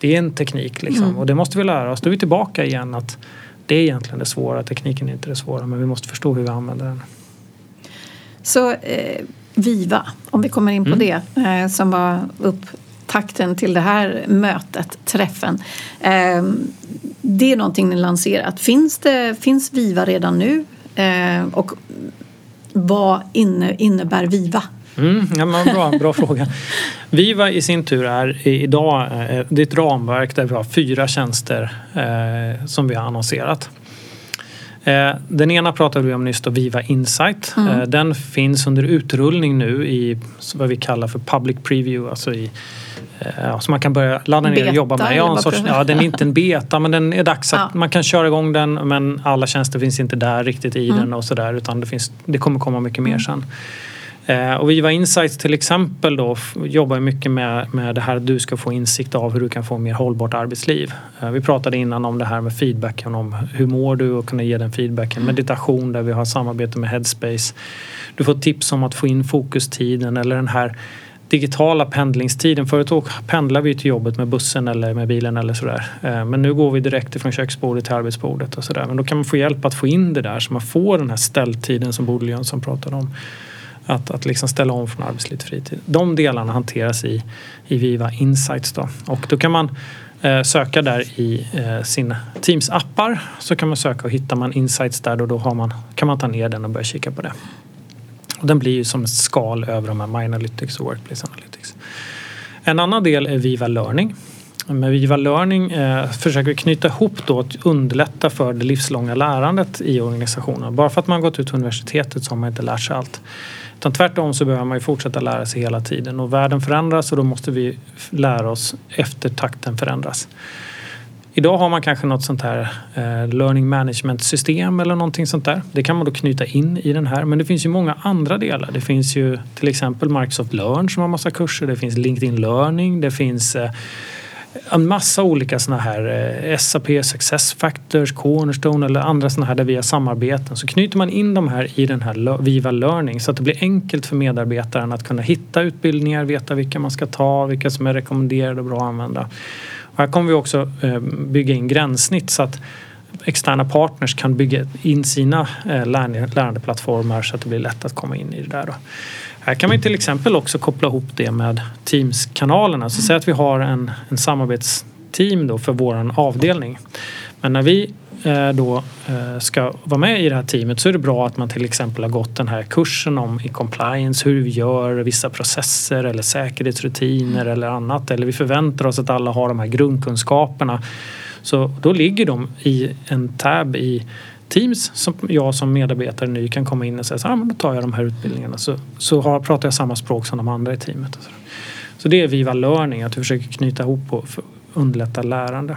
Det är en teknik liksom och det måste vi lära oss. Då är vi tillbaka igen att det är egentligen det svåra, tekniken är inte det svåra men vi måste förstå hur vi använder den. Så eh, Viva, om vi kommer in på det, eh, som var upptakten till det här mötet, träffen. Eh, det är någonting ni lanserat. Finns, det, finns Viva redan nu? Eh, och vad inne, innebär Viva? Mm, ja, men bra, bra fråga. Viva i sin tur är idag eh, det är ett ramverk där vi har fyra tjänster eh, som vi har annonserat. Eh, den ena pratade vi om nyss, då, Viva Insight. Eh, den finns under utrullning nu i vad vi kallar för public preview. Alltså i, eh, ja, så man kan börja ladda ner och Beta, jobba med. Ja, en sorts, ja, den är inte en beta men den är dags att Ja. man kan köra igång den men alla tjänster finns inte där riktigt i den och sådär utan det, finns, det kommer komma mycket mer sen. Eh, Och Viva Insights till exempel då jobbar mycket med, med det här att du ska få insikt av hur du kan få mer hållbart arbetsliv. Eh, Vi pratade innan om det här med feedbacken, om hur mår du och kunna ge den feedbacken. Meditation där vi har samarbete med Headspace. Du får tips om att få in fokustiden eller den här digitala pendlingstiden. Förut pendlade vi till jobbet med bussen eller med bilen eller sådär. Eh, Men nu går vi direkt från köksbordet till arbetsbordet och sådär. Men då kan man få hjälp att få in det där så man får den här ställtiden som Bodil Jönsson pratade om. Att, att liksom ställa om från arbetsliv till fritid. De delarna hanteras i, i Viva Insights. Då. Och då kan man eh, söka där i eh, sina Teams appar. Så kan man söka och hittar man Insights där då, då har man, kan man ta ner den och börja kika på det. Och den blir ju som ett skal över de här My Analytics och Workplace Analytics. En annan del är Viva Learning. Med Viva Learning eh, försöker vi knyta ihop då att underlätta för det livslånga lärandet i organisationen. Bara för att man har gått ut universitetet så har man inte lärt sig allt. Utan tvärtom så behöver man ju fortsätta lära sig hela tiden och världen förändras och då måste vi lära oss efter takten förändras. Idag har man kanske något sånt här eh, learning management system eller någonting sånt där. Det kan man då knyta in i den här. Men det finns ju många andra delar. Det finns ju till exempel Microsoft Learn som har massa kurser. Det finns LinkedIn Learning. Det finns eh, en massa olika såna här eh, SAP Success Factors, Cornerstone eller andra såna här där vi har samarbeten. Så knyter man in de här i den här Viva Learning så att det blir enkelt för medarbetaren att kunna hitta utbildningar, veta vilka man ska ta, vilka som är rekommenderade och bra att använda. Och här kommer vi också eh, bygga in gränssnitt så att externa partners kan bygga in sina eh, lärandeplattformar så att det blir lätt att komma in i det där. Då. Här kan man till exempel också koppla ihop det med Teams-kanalerna. Så säg att vi har en, en samarbetsteam då för vår avdelning. Men när vi eh, då eh, ska vara med i det här teamet så är det bra att man till exempel har gått den här kursen om i compliance, hur vi gör vissa processer eller säkerhetsrutiner eller annat. Eller vi förväntar oss att alla har de här grundkunskaperna. Så då ligger de i en tab i Teams som jag som medarbetare ny kan komma in och säga så ah, men då tar jag de här utbildningarna så, så har, pratar jag samma språk som de andra i teamet. Så. så det är Viva Learning, att vi försöker knyta ihop och underlätta lärande.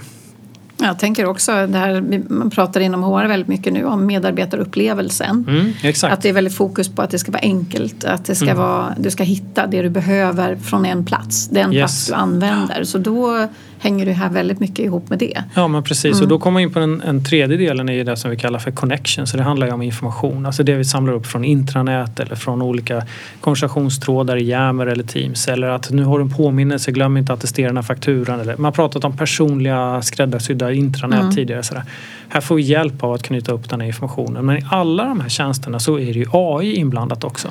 Jag tänker också, det här, man pratar inom HR väldigt mycket nu om medarbetarupplevelsen. Mm. Att det är väldigt fokus på att det ska vara enkelt, att det ska vara, du ska hitta det du behöver från en plats, den Yes. plats du använder. Så då hänger det här väldigt mycket ihop med det. Ja men precis mm. och då kommer man in på en, en tredje delen i det som vi kallar för connection. Så det handlar ju om information, alltså det vi samlar upp från intranät eller från olika konversationstrådar i Yammer eller Teams. Eller att nu har du en påminnelse, glöm inte att attestera den här fakturan. Eller, man har pratat om personliga skräddarsydda intranät mm. tidigare. Sådär. Här får vi hjälp av att knyta upp den här informationen. Men i alla de här tjänsterna så är det ju AI inblandat också.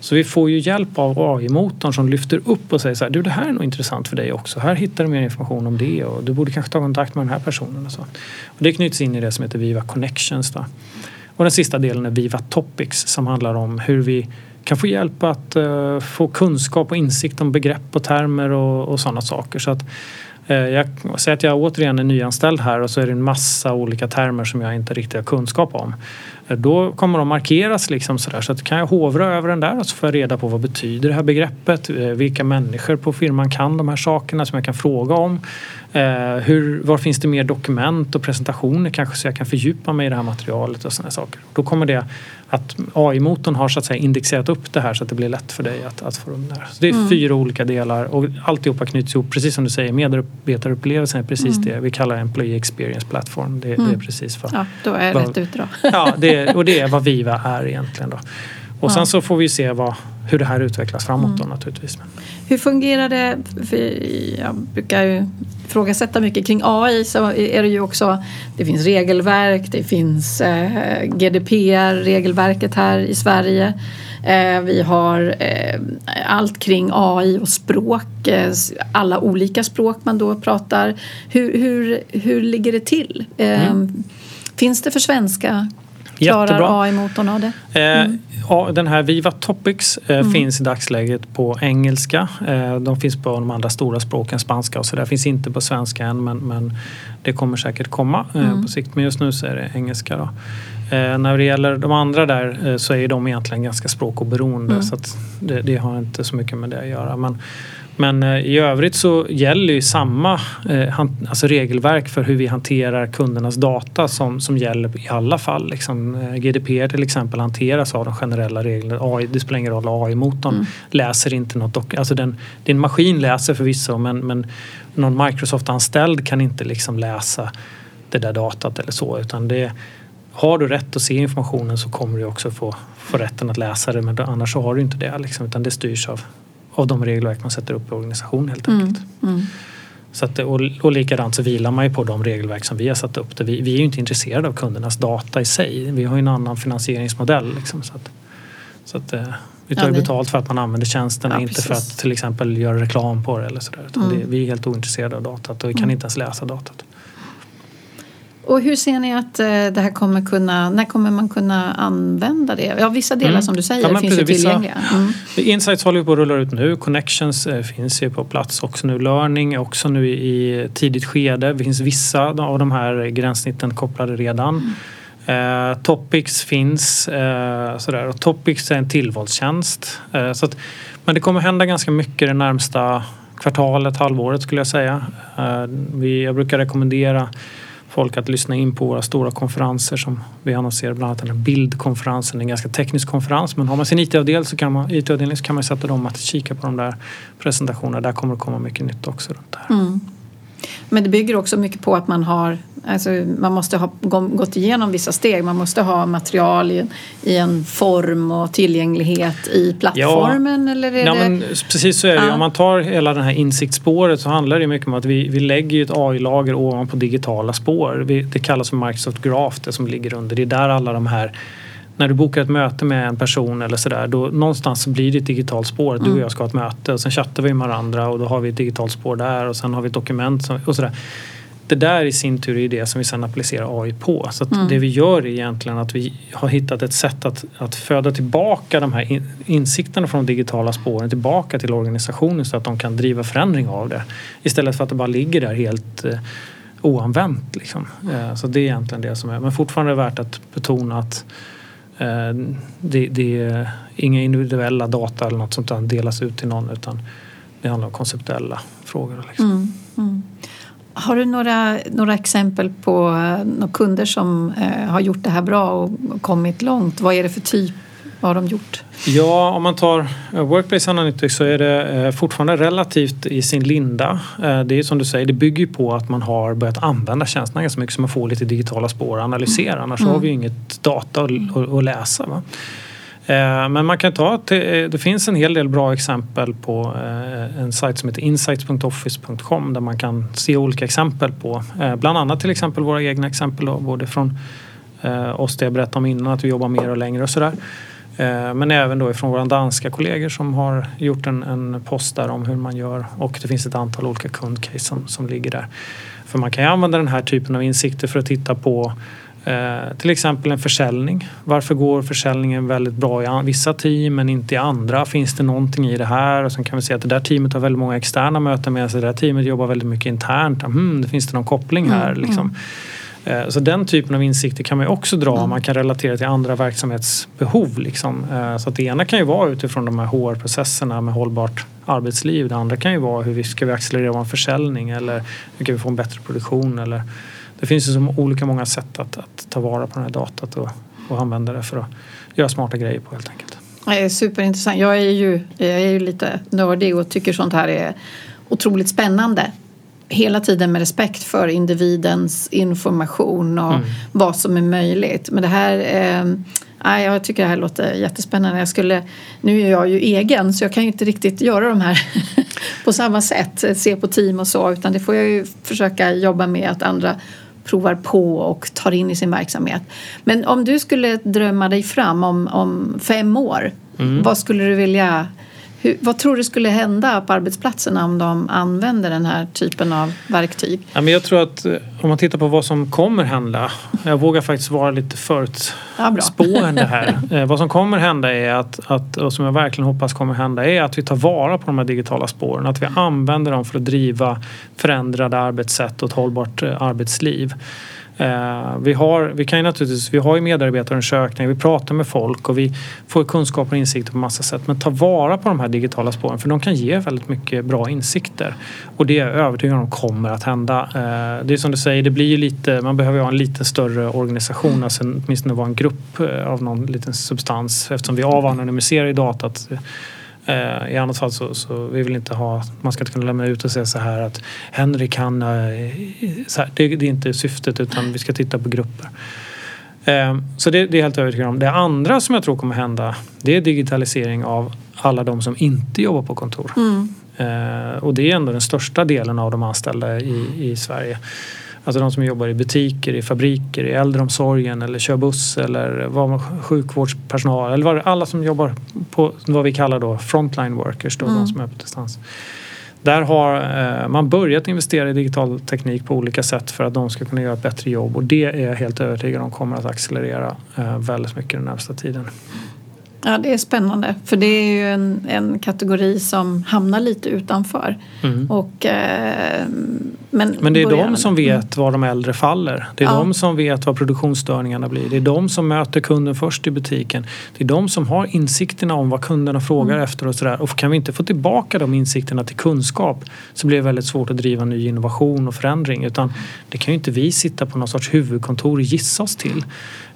Så vi får ju hjälp av AI-motorn som lyfter upp och säger så här, du det här är nog intressant för dig också. Här hittar du mer information om det och du borde kanske ta kontakt med den här personen. Och så. Och det knyts in i det som heter Viva Connections. Då. Och den sista delen är Viva Topics som handlar om hur vi kan få hjälp att uh, få kunskap och insikt om begrepp och termer och, och sådana saker. Så att, uh, jag säger att jag återigen är nyanställd här och så är det en massa olika termer som jag inte riktigt har kunskap om. Då kommer de markeras liksom sådär så att kan jag hovra över den där och så får jag reda på vad betyder det här begreppet? Eh, vilka människor på firman kan de här sakerna som jag kan fråga om? Eh, hur, var finns det mer dokument och presentationer kanske så jag kan fördjupa mig i det här materialet och sådana saker. Då kommer det att AI-motorn har så att säga indexerat upp det här så att det blir lätt för dig att, att få rum där. Så det är mm. fyra olika delar och alltihopa knyts ihop. Precis som du säger, medarbetarupplevelsen är precis mm. det vi kallar Employee Experience Platform. Det, mm. det är mm. precis vad... Ja, då är jag vad, rätt ute då. ja, det, och det är vad Viva är egentligen då. Och sen så får vi se vad, hur det här utvecklas framåt mm. då naturligtvis. Hur fungerar det? jag brukar ju ifrågasätta mycket kring AI så är det ju också det finns regelverk, det finns eh, GDPR-regelverket här i Sverige. Eh, vi har eh, allt kring AI och språk, eh, alla olika språk man då pratar. Hur, hur, hur ligger det till? Eh, mm. Finns det för svenska Klarar AI-motorn av det? Eh, mm. Eh, den här Viva Topics eh, mm. finns i dagsläget på engelska. Eh, de finns på de andra stora språken, spanska och så där. Finns inte på svenska än men, men det kommer säkert komma eh, mm. på sikt. Men just nu så är det engelska. Då. Eh, när det gäller de andra där så är de egentligen ganska språkoberoende mm. så det, det, har inte så mycket med det att göra. Men, men eh, i övrigt så gäller ju samma eh, alltså regelverk för hur vi hanterar kundernas data som, som gäller i alla fall. Liksom, eh, GDPR till exempel hanteras av de generella reglerna. AI, det spelar ingen roll, AI-motorn mm. läser inte något. Alltså den, din maskin läser förvisso men, men någon Microsoft-anställd kan inte liksom läsa det där datat eller så utan det har du rätt att se informationen så kommer du också få, få rätten att läsa det men annars så har du inte det. Liksom, utan det styrs av, av de regelverk man sätter upp i organisationen helt mm, enkelt. Mm. Mm. Så att, och, och likadant så vilar man ju på de regelverk som vi har satt upp. Vi, vi är ju inte intresserade av kundernas data i sig. Vi har ju en annan finansieringsmodell. Liksom, så att, så att, eh, vi tar ju ja, betalt för att man använder tjänsterna, ja, inte precis. för att till exempel göra reklam på det eller sådär. mm. det, vi är helt ointresserade av datat och vi kan mm. inte ens läsa datat. Och hur ser ni att eh, det här kommer kunna, när kommer man kunna använda det? Ja, vissa delar mm. som du säger ja, finns precis, ju tillgängliga. Mm. Insights håller på att rulla ut nu. Connections eh, finns ju på plats också nu. Learning är också nu i tidigt skede. Det finns vissa av de här gränssnitten kopplade redan. Mm. Eh, Topics finns. Eh, sådär. Och Topics är en tillvalstjänst. Eh, så att, men det kommer hända ganska mycket det närmsta kvartalet, halvåret skulle jag säga. Eh, vi, jag brukar rekommendera folk att lyssna in på våra stora konferenser som vi annonserar, bland annat den här bildkonferensen. En ganska teknisk konferens men har man sin IT-avdelning så kan man, IT så kan man sätta dem att kika på de där presentationerna. Där kommer det komma mycket nytt också runt det här. Mm. Men det bygger också mycket på att man har Alltså, man måste ha gått igenom vissa steg. Man måste ha material i en, i en form och tillgänglighet i plattformen. Ja, eller är ja, det... men precis så är det. Ja. Om man tar hela det här insiktsspåret så handlar det mycket om att vi, vi lägger ett AI-lager ovanpå digitala spår. Vi, det kallas för Microsoft Graph, det som ligger under. Det är där alla de här när du bokar ett möte med en person eller sådär då någonstans blir det ett digitalt spår. Du och mm. jag ska ha ett möte och sen chattar vi med varandra och då har vi ett digitalt spår där och sen har vi ett dokument och sådär det där i sin tur är det som vi sen applicerar AI på. Så mm. det vi gör är egentligen att vi har hittat ett sätt att, att föda tillbaka de här insikterna från de digitala spåren tillbaka till organisationen så att de kan driva förändring av det. Istället för att det bara ligger där helt eh, oanvänt. Liksom. Eh, så det är egentligen det som är. Men fortfarande är det värt att betona att Eh, det, det, är inga individuella data eller något sånt där delas ut till någon utan det handlar om konceptuella frågor. Liksom. Mm, mm. Har du några, några exempel på eh, några kunder som eh, har gjort det här bra och kommit långt? Vad är det för typ, vad har de gjort? Ja, om man tar eh, Workplace Analytics så är det eh, fortfarande relativt i sin linda. Eh, det är som du säger, det bygger på att man har börjat använda tjänsterna ganska mycket så man får lite digitala spår att analysera. Annars mm. har vi ju inget data att, att läsa. Va? Men man kan ta, det finns en hel del bra exempel på en sajt som heter insights.office.com där man kan se olika exempel på bland annat till exempel våra egna exempel då, både från oss det jag berättade om innan att vi jobbar mer och längre och sådär. Eh, men även då ifrån våra danska kollegor som har gjort en, en post där om hur man gör och det finns ett antal olika kundcase som, som ligger där. För man kan ju använda den här typen av insikter för att titta på eh, till exempel en försäljning. Varför går försäljningen väldigt bra i vissa team men inte i andra? Finns det någonting i det här? Och sen kan vi se att det där teamet har väldigt många externa möten medan det där teamet jobbar väldigt mycket internt. Hmm, det finns det någon koppling här? Mm, liksom. Eh, så den typen av insikter kan man också dra. Mm. Man kan relatera till andra verksamhetsbehov. Liksom. Eh, så att det ena kan ju vara utifrån de här HR-processerna med hållbart arbetsliv. Det andra kan ju vara hur vi ska vi accelerera vår försäljning eller hur kan vi få en bättre produktion. Eller, det finns ju så olika många sätt att, att ta vara på det här datat och, och använda det för att göra smarta grejer på helt enkelt. Det är superintressant. Jag är ju, jag är ju lite nördig och tycker sånt här är otroligt spännande hela tiden med respekt för individens information och mm. vad som är möjligt. Men det här eh, jag tycker det här låter jättespännande. Jag skulle, nu är jag ju egen så jag kan ju inte riktigt göra de här på samma sätt, se på team och så, utan det får jag ju försöka jobba med att andra provar på och tar in i sin verksamhet. Men om du skulle drömma dig fram om, om fem år, mm. vad skulle du vilja hur, vad tror du skulle hända på arbetsplatserna om de använder den här typen av verktyg? Ja, men jag tror att eh, om man tittar på vad som kommer hända. Jag vågar faktiskt vara lite förutspående ja, här. Eh, vad som kommer hända är att, att, och som jag verkligen hoppas kommer hända är att vi tar vara på de här digitala spåren. Att vi använder dem för att driva förändrade arbetssätt och ett hållbart eh, arbetsliv. Eh, vi, har, vi, kan ju naturligtvis, vi har ju medarbetarundersökningar, vi pratar med folk och vi får kunskaper och insikter på massa sätt. Men ta vara på de här digitala spåren för de kan ge väldigt mycket bra insikter. Och det är jag övertygad om kommer att hända. Eh, det är som du säger, det blir ju lite, man behöver ha en lite större organisation, alltså åtminstone vara en grupp eh, av någon liten substans eftersom vi avanonymiserar i datat Eh, I annat fall så, så vi vill inte ha, man ska inte kunna lämna ut och säga så här att Henrik han, eh, här, det, det, är inte syftet utan vi ska titta på grupper. Eh, så det, det är helt övertygad om. Det andra som jag tror kommer hända det är digitalisering av alla de som inte jobbar på kontor. Mm. Och det är ändå den största delen av de anställda i, i Sverige. Alltså de som jobbar i butiker, i fabriker, i äldreomsorgen eller kör buss eller var sjukvårdspersonal eller vad, alla som jobbar på vad vi kallar då frontline workers, då, mm. de som är på distans. Där har eh, man börjat investera i digital teknik på olika sätt för att de ska kunna göra ett bättre jobb och det är jag helt övertygad om kommer att accelerera eh, väldigt mycket den närmsta tiden. Ja, det är spännande för det är ju en, en kategori som hamnar lite utanför. Mm. Och, eh, men, men det är de som vet var de äldre faller. Det är ja. de som vet vad produktionsstörningarna blir. Det är de som möter kunden först i butiken. Det är de som har insikterna om vad kunderna frågar mm. efter och sådär. Och kan vi inte få tillbaka de insikterna till kunskap så blir det väldigt svårt att driva ny innovation och förändring. Utan det kan ju inte vi sitta på någon sorts huvudkontor och gissa oss till.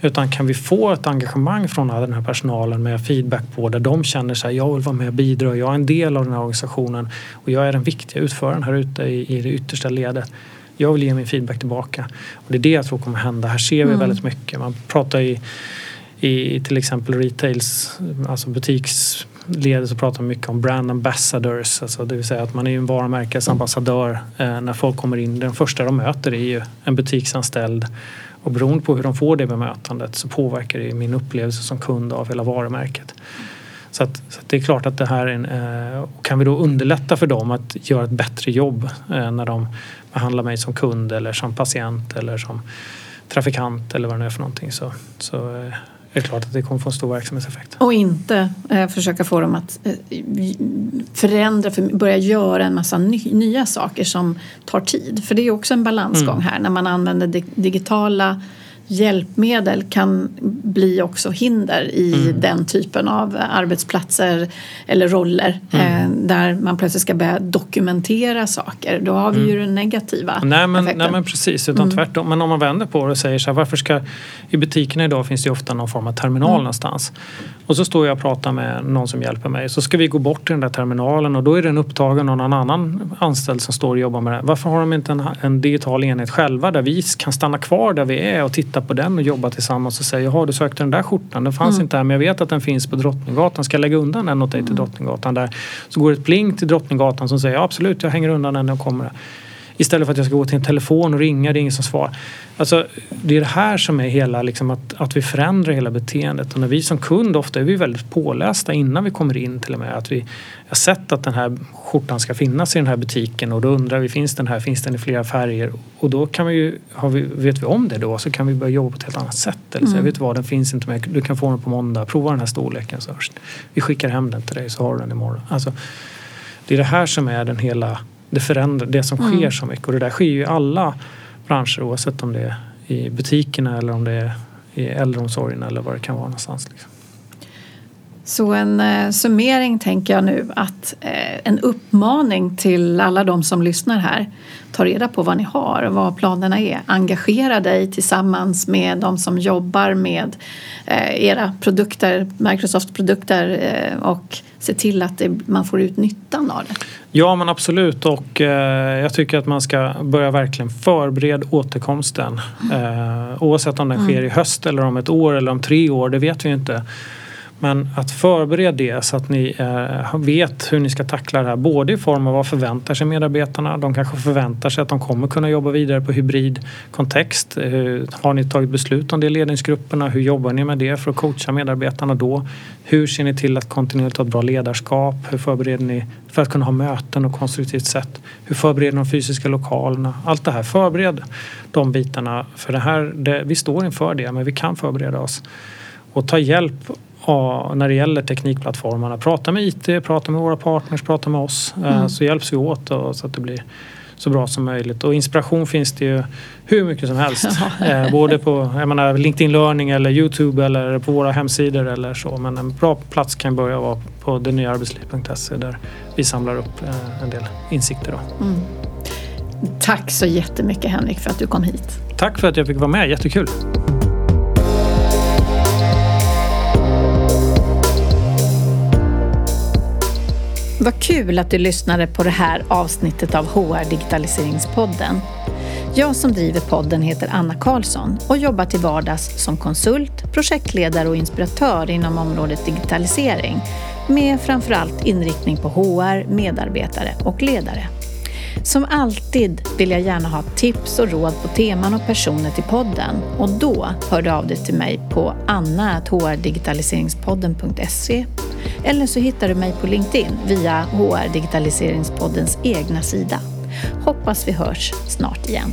Utan kan vi få ett engagemang från den här personalen med feedback på där de känner sig jag vill vara med och bidra, jag är en del av den här organisationen och jag är den viktiga utföraren här ute i, i det yttersta ledet. Jag vill ge min feedback tillbaka. Och det är det jag tror kommer hända. Här ser vi mm. väldigt mycket. Man pratar i, i till exempel retails, alltså butiksledet så pratar man mycket om brand ambassadors. Alltså det vill säga att man är en varumärkesambassadör eh, när folk kommer in. Den första de möter är ju en butiksanställd och beroende på hur de får det bemötandet så påverkar det min upplevelse som kund av hela varumärket. Så, att, så att det är klart att det här är en, eh, kan vi då underlätta för dem att göra ett bättre jobb eh, när de behandlar mig som kund eller som patient eller som trafikant eller vad det nu är för någonting så, så eh, är det klart att det kommer få en stor verksamhetseffekt. Och inte eh, försöka få dem att eh, förändra, för, börja göra en massa ny, nya saker som tar tid. För det är också en balansgång mm. här när man använder digitala hjälpmedel kan bli också hinder i mm. den typen av arbetsplatser eller roller mm. eh, där man plötsligt ska börja dokumentera saker. Då har vi mm. ju den negativa nej, men, effekten. Nej men precis, utan mm. tvärtom. Men om man vänder på det och säger så här, varför ska i butikerna idag finns det ju ofta någon form av terminal mm. någonstans. Och så står jag och pratar med någon som hjälper mig. Så ska vi gå bort till den där terminalen och då är den upptagen av någon annan anställd som står och jobbar med det. Varför har de inte en, en digital enhet själva där vi kan stanna kvar där vi är och titta på den och jobba tillsammans och säga jaha du sökte den där skjortan, den fanns mm. inte här men jag vet att den finns på Drottninggatan. Ska jag lägga undan den åt dig till mm. Drottninggatan? Där så går ett pling till Drottninggatan som säger ja, absolut jag hänger undan den och kommer. Istället för att jag ska gå till en telefon och ringa, det är ingen som svarar. Alltså, det är det här som är hela, liksom, att, att vi förändrar hela beteendet. Och när vi som kund, ofta är vi väldigt pålästa innan vi kommer in till och med. Att vi har sett att den här skjortan ska finnas i den här butiken och då undrar vi, finns den här, finns den i flera färger? Och då kan vi ju, vi, vet vi om det då så kan vi börja jobba på ett helt annat sätt. Eller så, mm. vet du vad, den finns inte med, du kan få den på måndag, prova den här storleken. Så vi skickar hem den till dig så har du den imorgon. Alltså, det är det här som är den hela det förändrar, det som sker mm. så mycket. Och det där sker ju i alla branscher oavsett om det är i butikerna eller om det är i äldreomsorgen eller vad det kan vara någonstans. Liksom. Så en eh, summering tänker jag nu att eh, en uppmaning till alla de som lyssnar här. Ta reda på vad ni har och vad planerna är. Engagera dig tillsammans med de som jobbar med eh, era produkter, Microsoft produkter eh, och se till att det, man får ut nyttan av det. Ja men absolut och eh, jag tycker att man ska börja verkligen förbereda återkomsten. Mm. oavsett om den sker mm. i höst eller om ett år eller om tre år, det vet vi inte. Men att förbereda det så att ni eh, vet hur ni ska tackla det här. Både i form av vad förväntar sig medarbetarna. De kanske förväntar sig att de kommer kunna jobba vidare på hybridkontext. Eh, har ni tagit beslut om det i ledningsgrupperna? Hur jobbar ni med det för att coacha medarbetarna då? Hur ser ni till att kontinuerligt ha ett bra ledarskap? Hur förbereder ni för att kunna ha möten och konstruktivt sätt? Hur förbereder ni de fysiska lokalerna? Allt det här, förbered de bitarna. För det här, det, vi står inför det, men vi kan förbereda oss. Och ta hjälp när det gäller teknikplattformarna. Prata med IT, prata med våra partners, prata med oss. Eh, mm. Så hjälps vi åt och, så att det blir så bra som möjligt. Och inspiration finns det ju hur mycket som helst. eh, både på jag menar, LinkedIn Learning eller Youtube eller på våra hemsidor eller så. Men en bra plats kan börja vara på detnyaarbetsliv.se där vi samlar upp eh, en del insikter. Då. Mm. Tack så jättemycket Henrik för att du kom hit. Tack för att jag fick vara med, jättekul. Vad kul att du lyssnade på det här avsnittet av HR Digitaliseringspodden. Jag som driver podden heter Anna Karlsson och jobbar till vardags som konsult, projektledare och inspiratör inom området digitalisering med framförallt inriktning på HR, medarbetare och ledare. Som alltid vill jag gärna ha tips och råd på teman och personer till podden och då hör du av dig till mig på anna.hrdigitaliseringspodden.se eller så hittar du mig på LinkedIn via HR Digitaliseringspoddens egna sida. Hoppas vi hörs snart igen.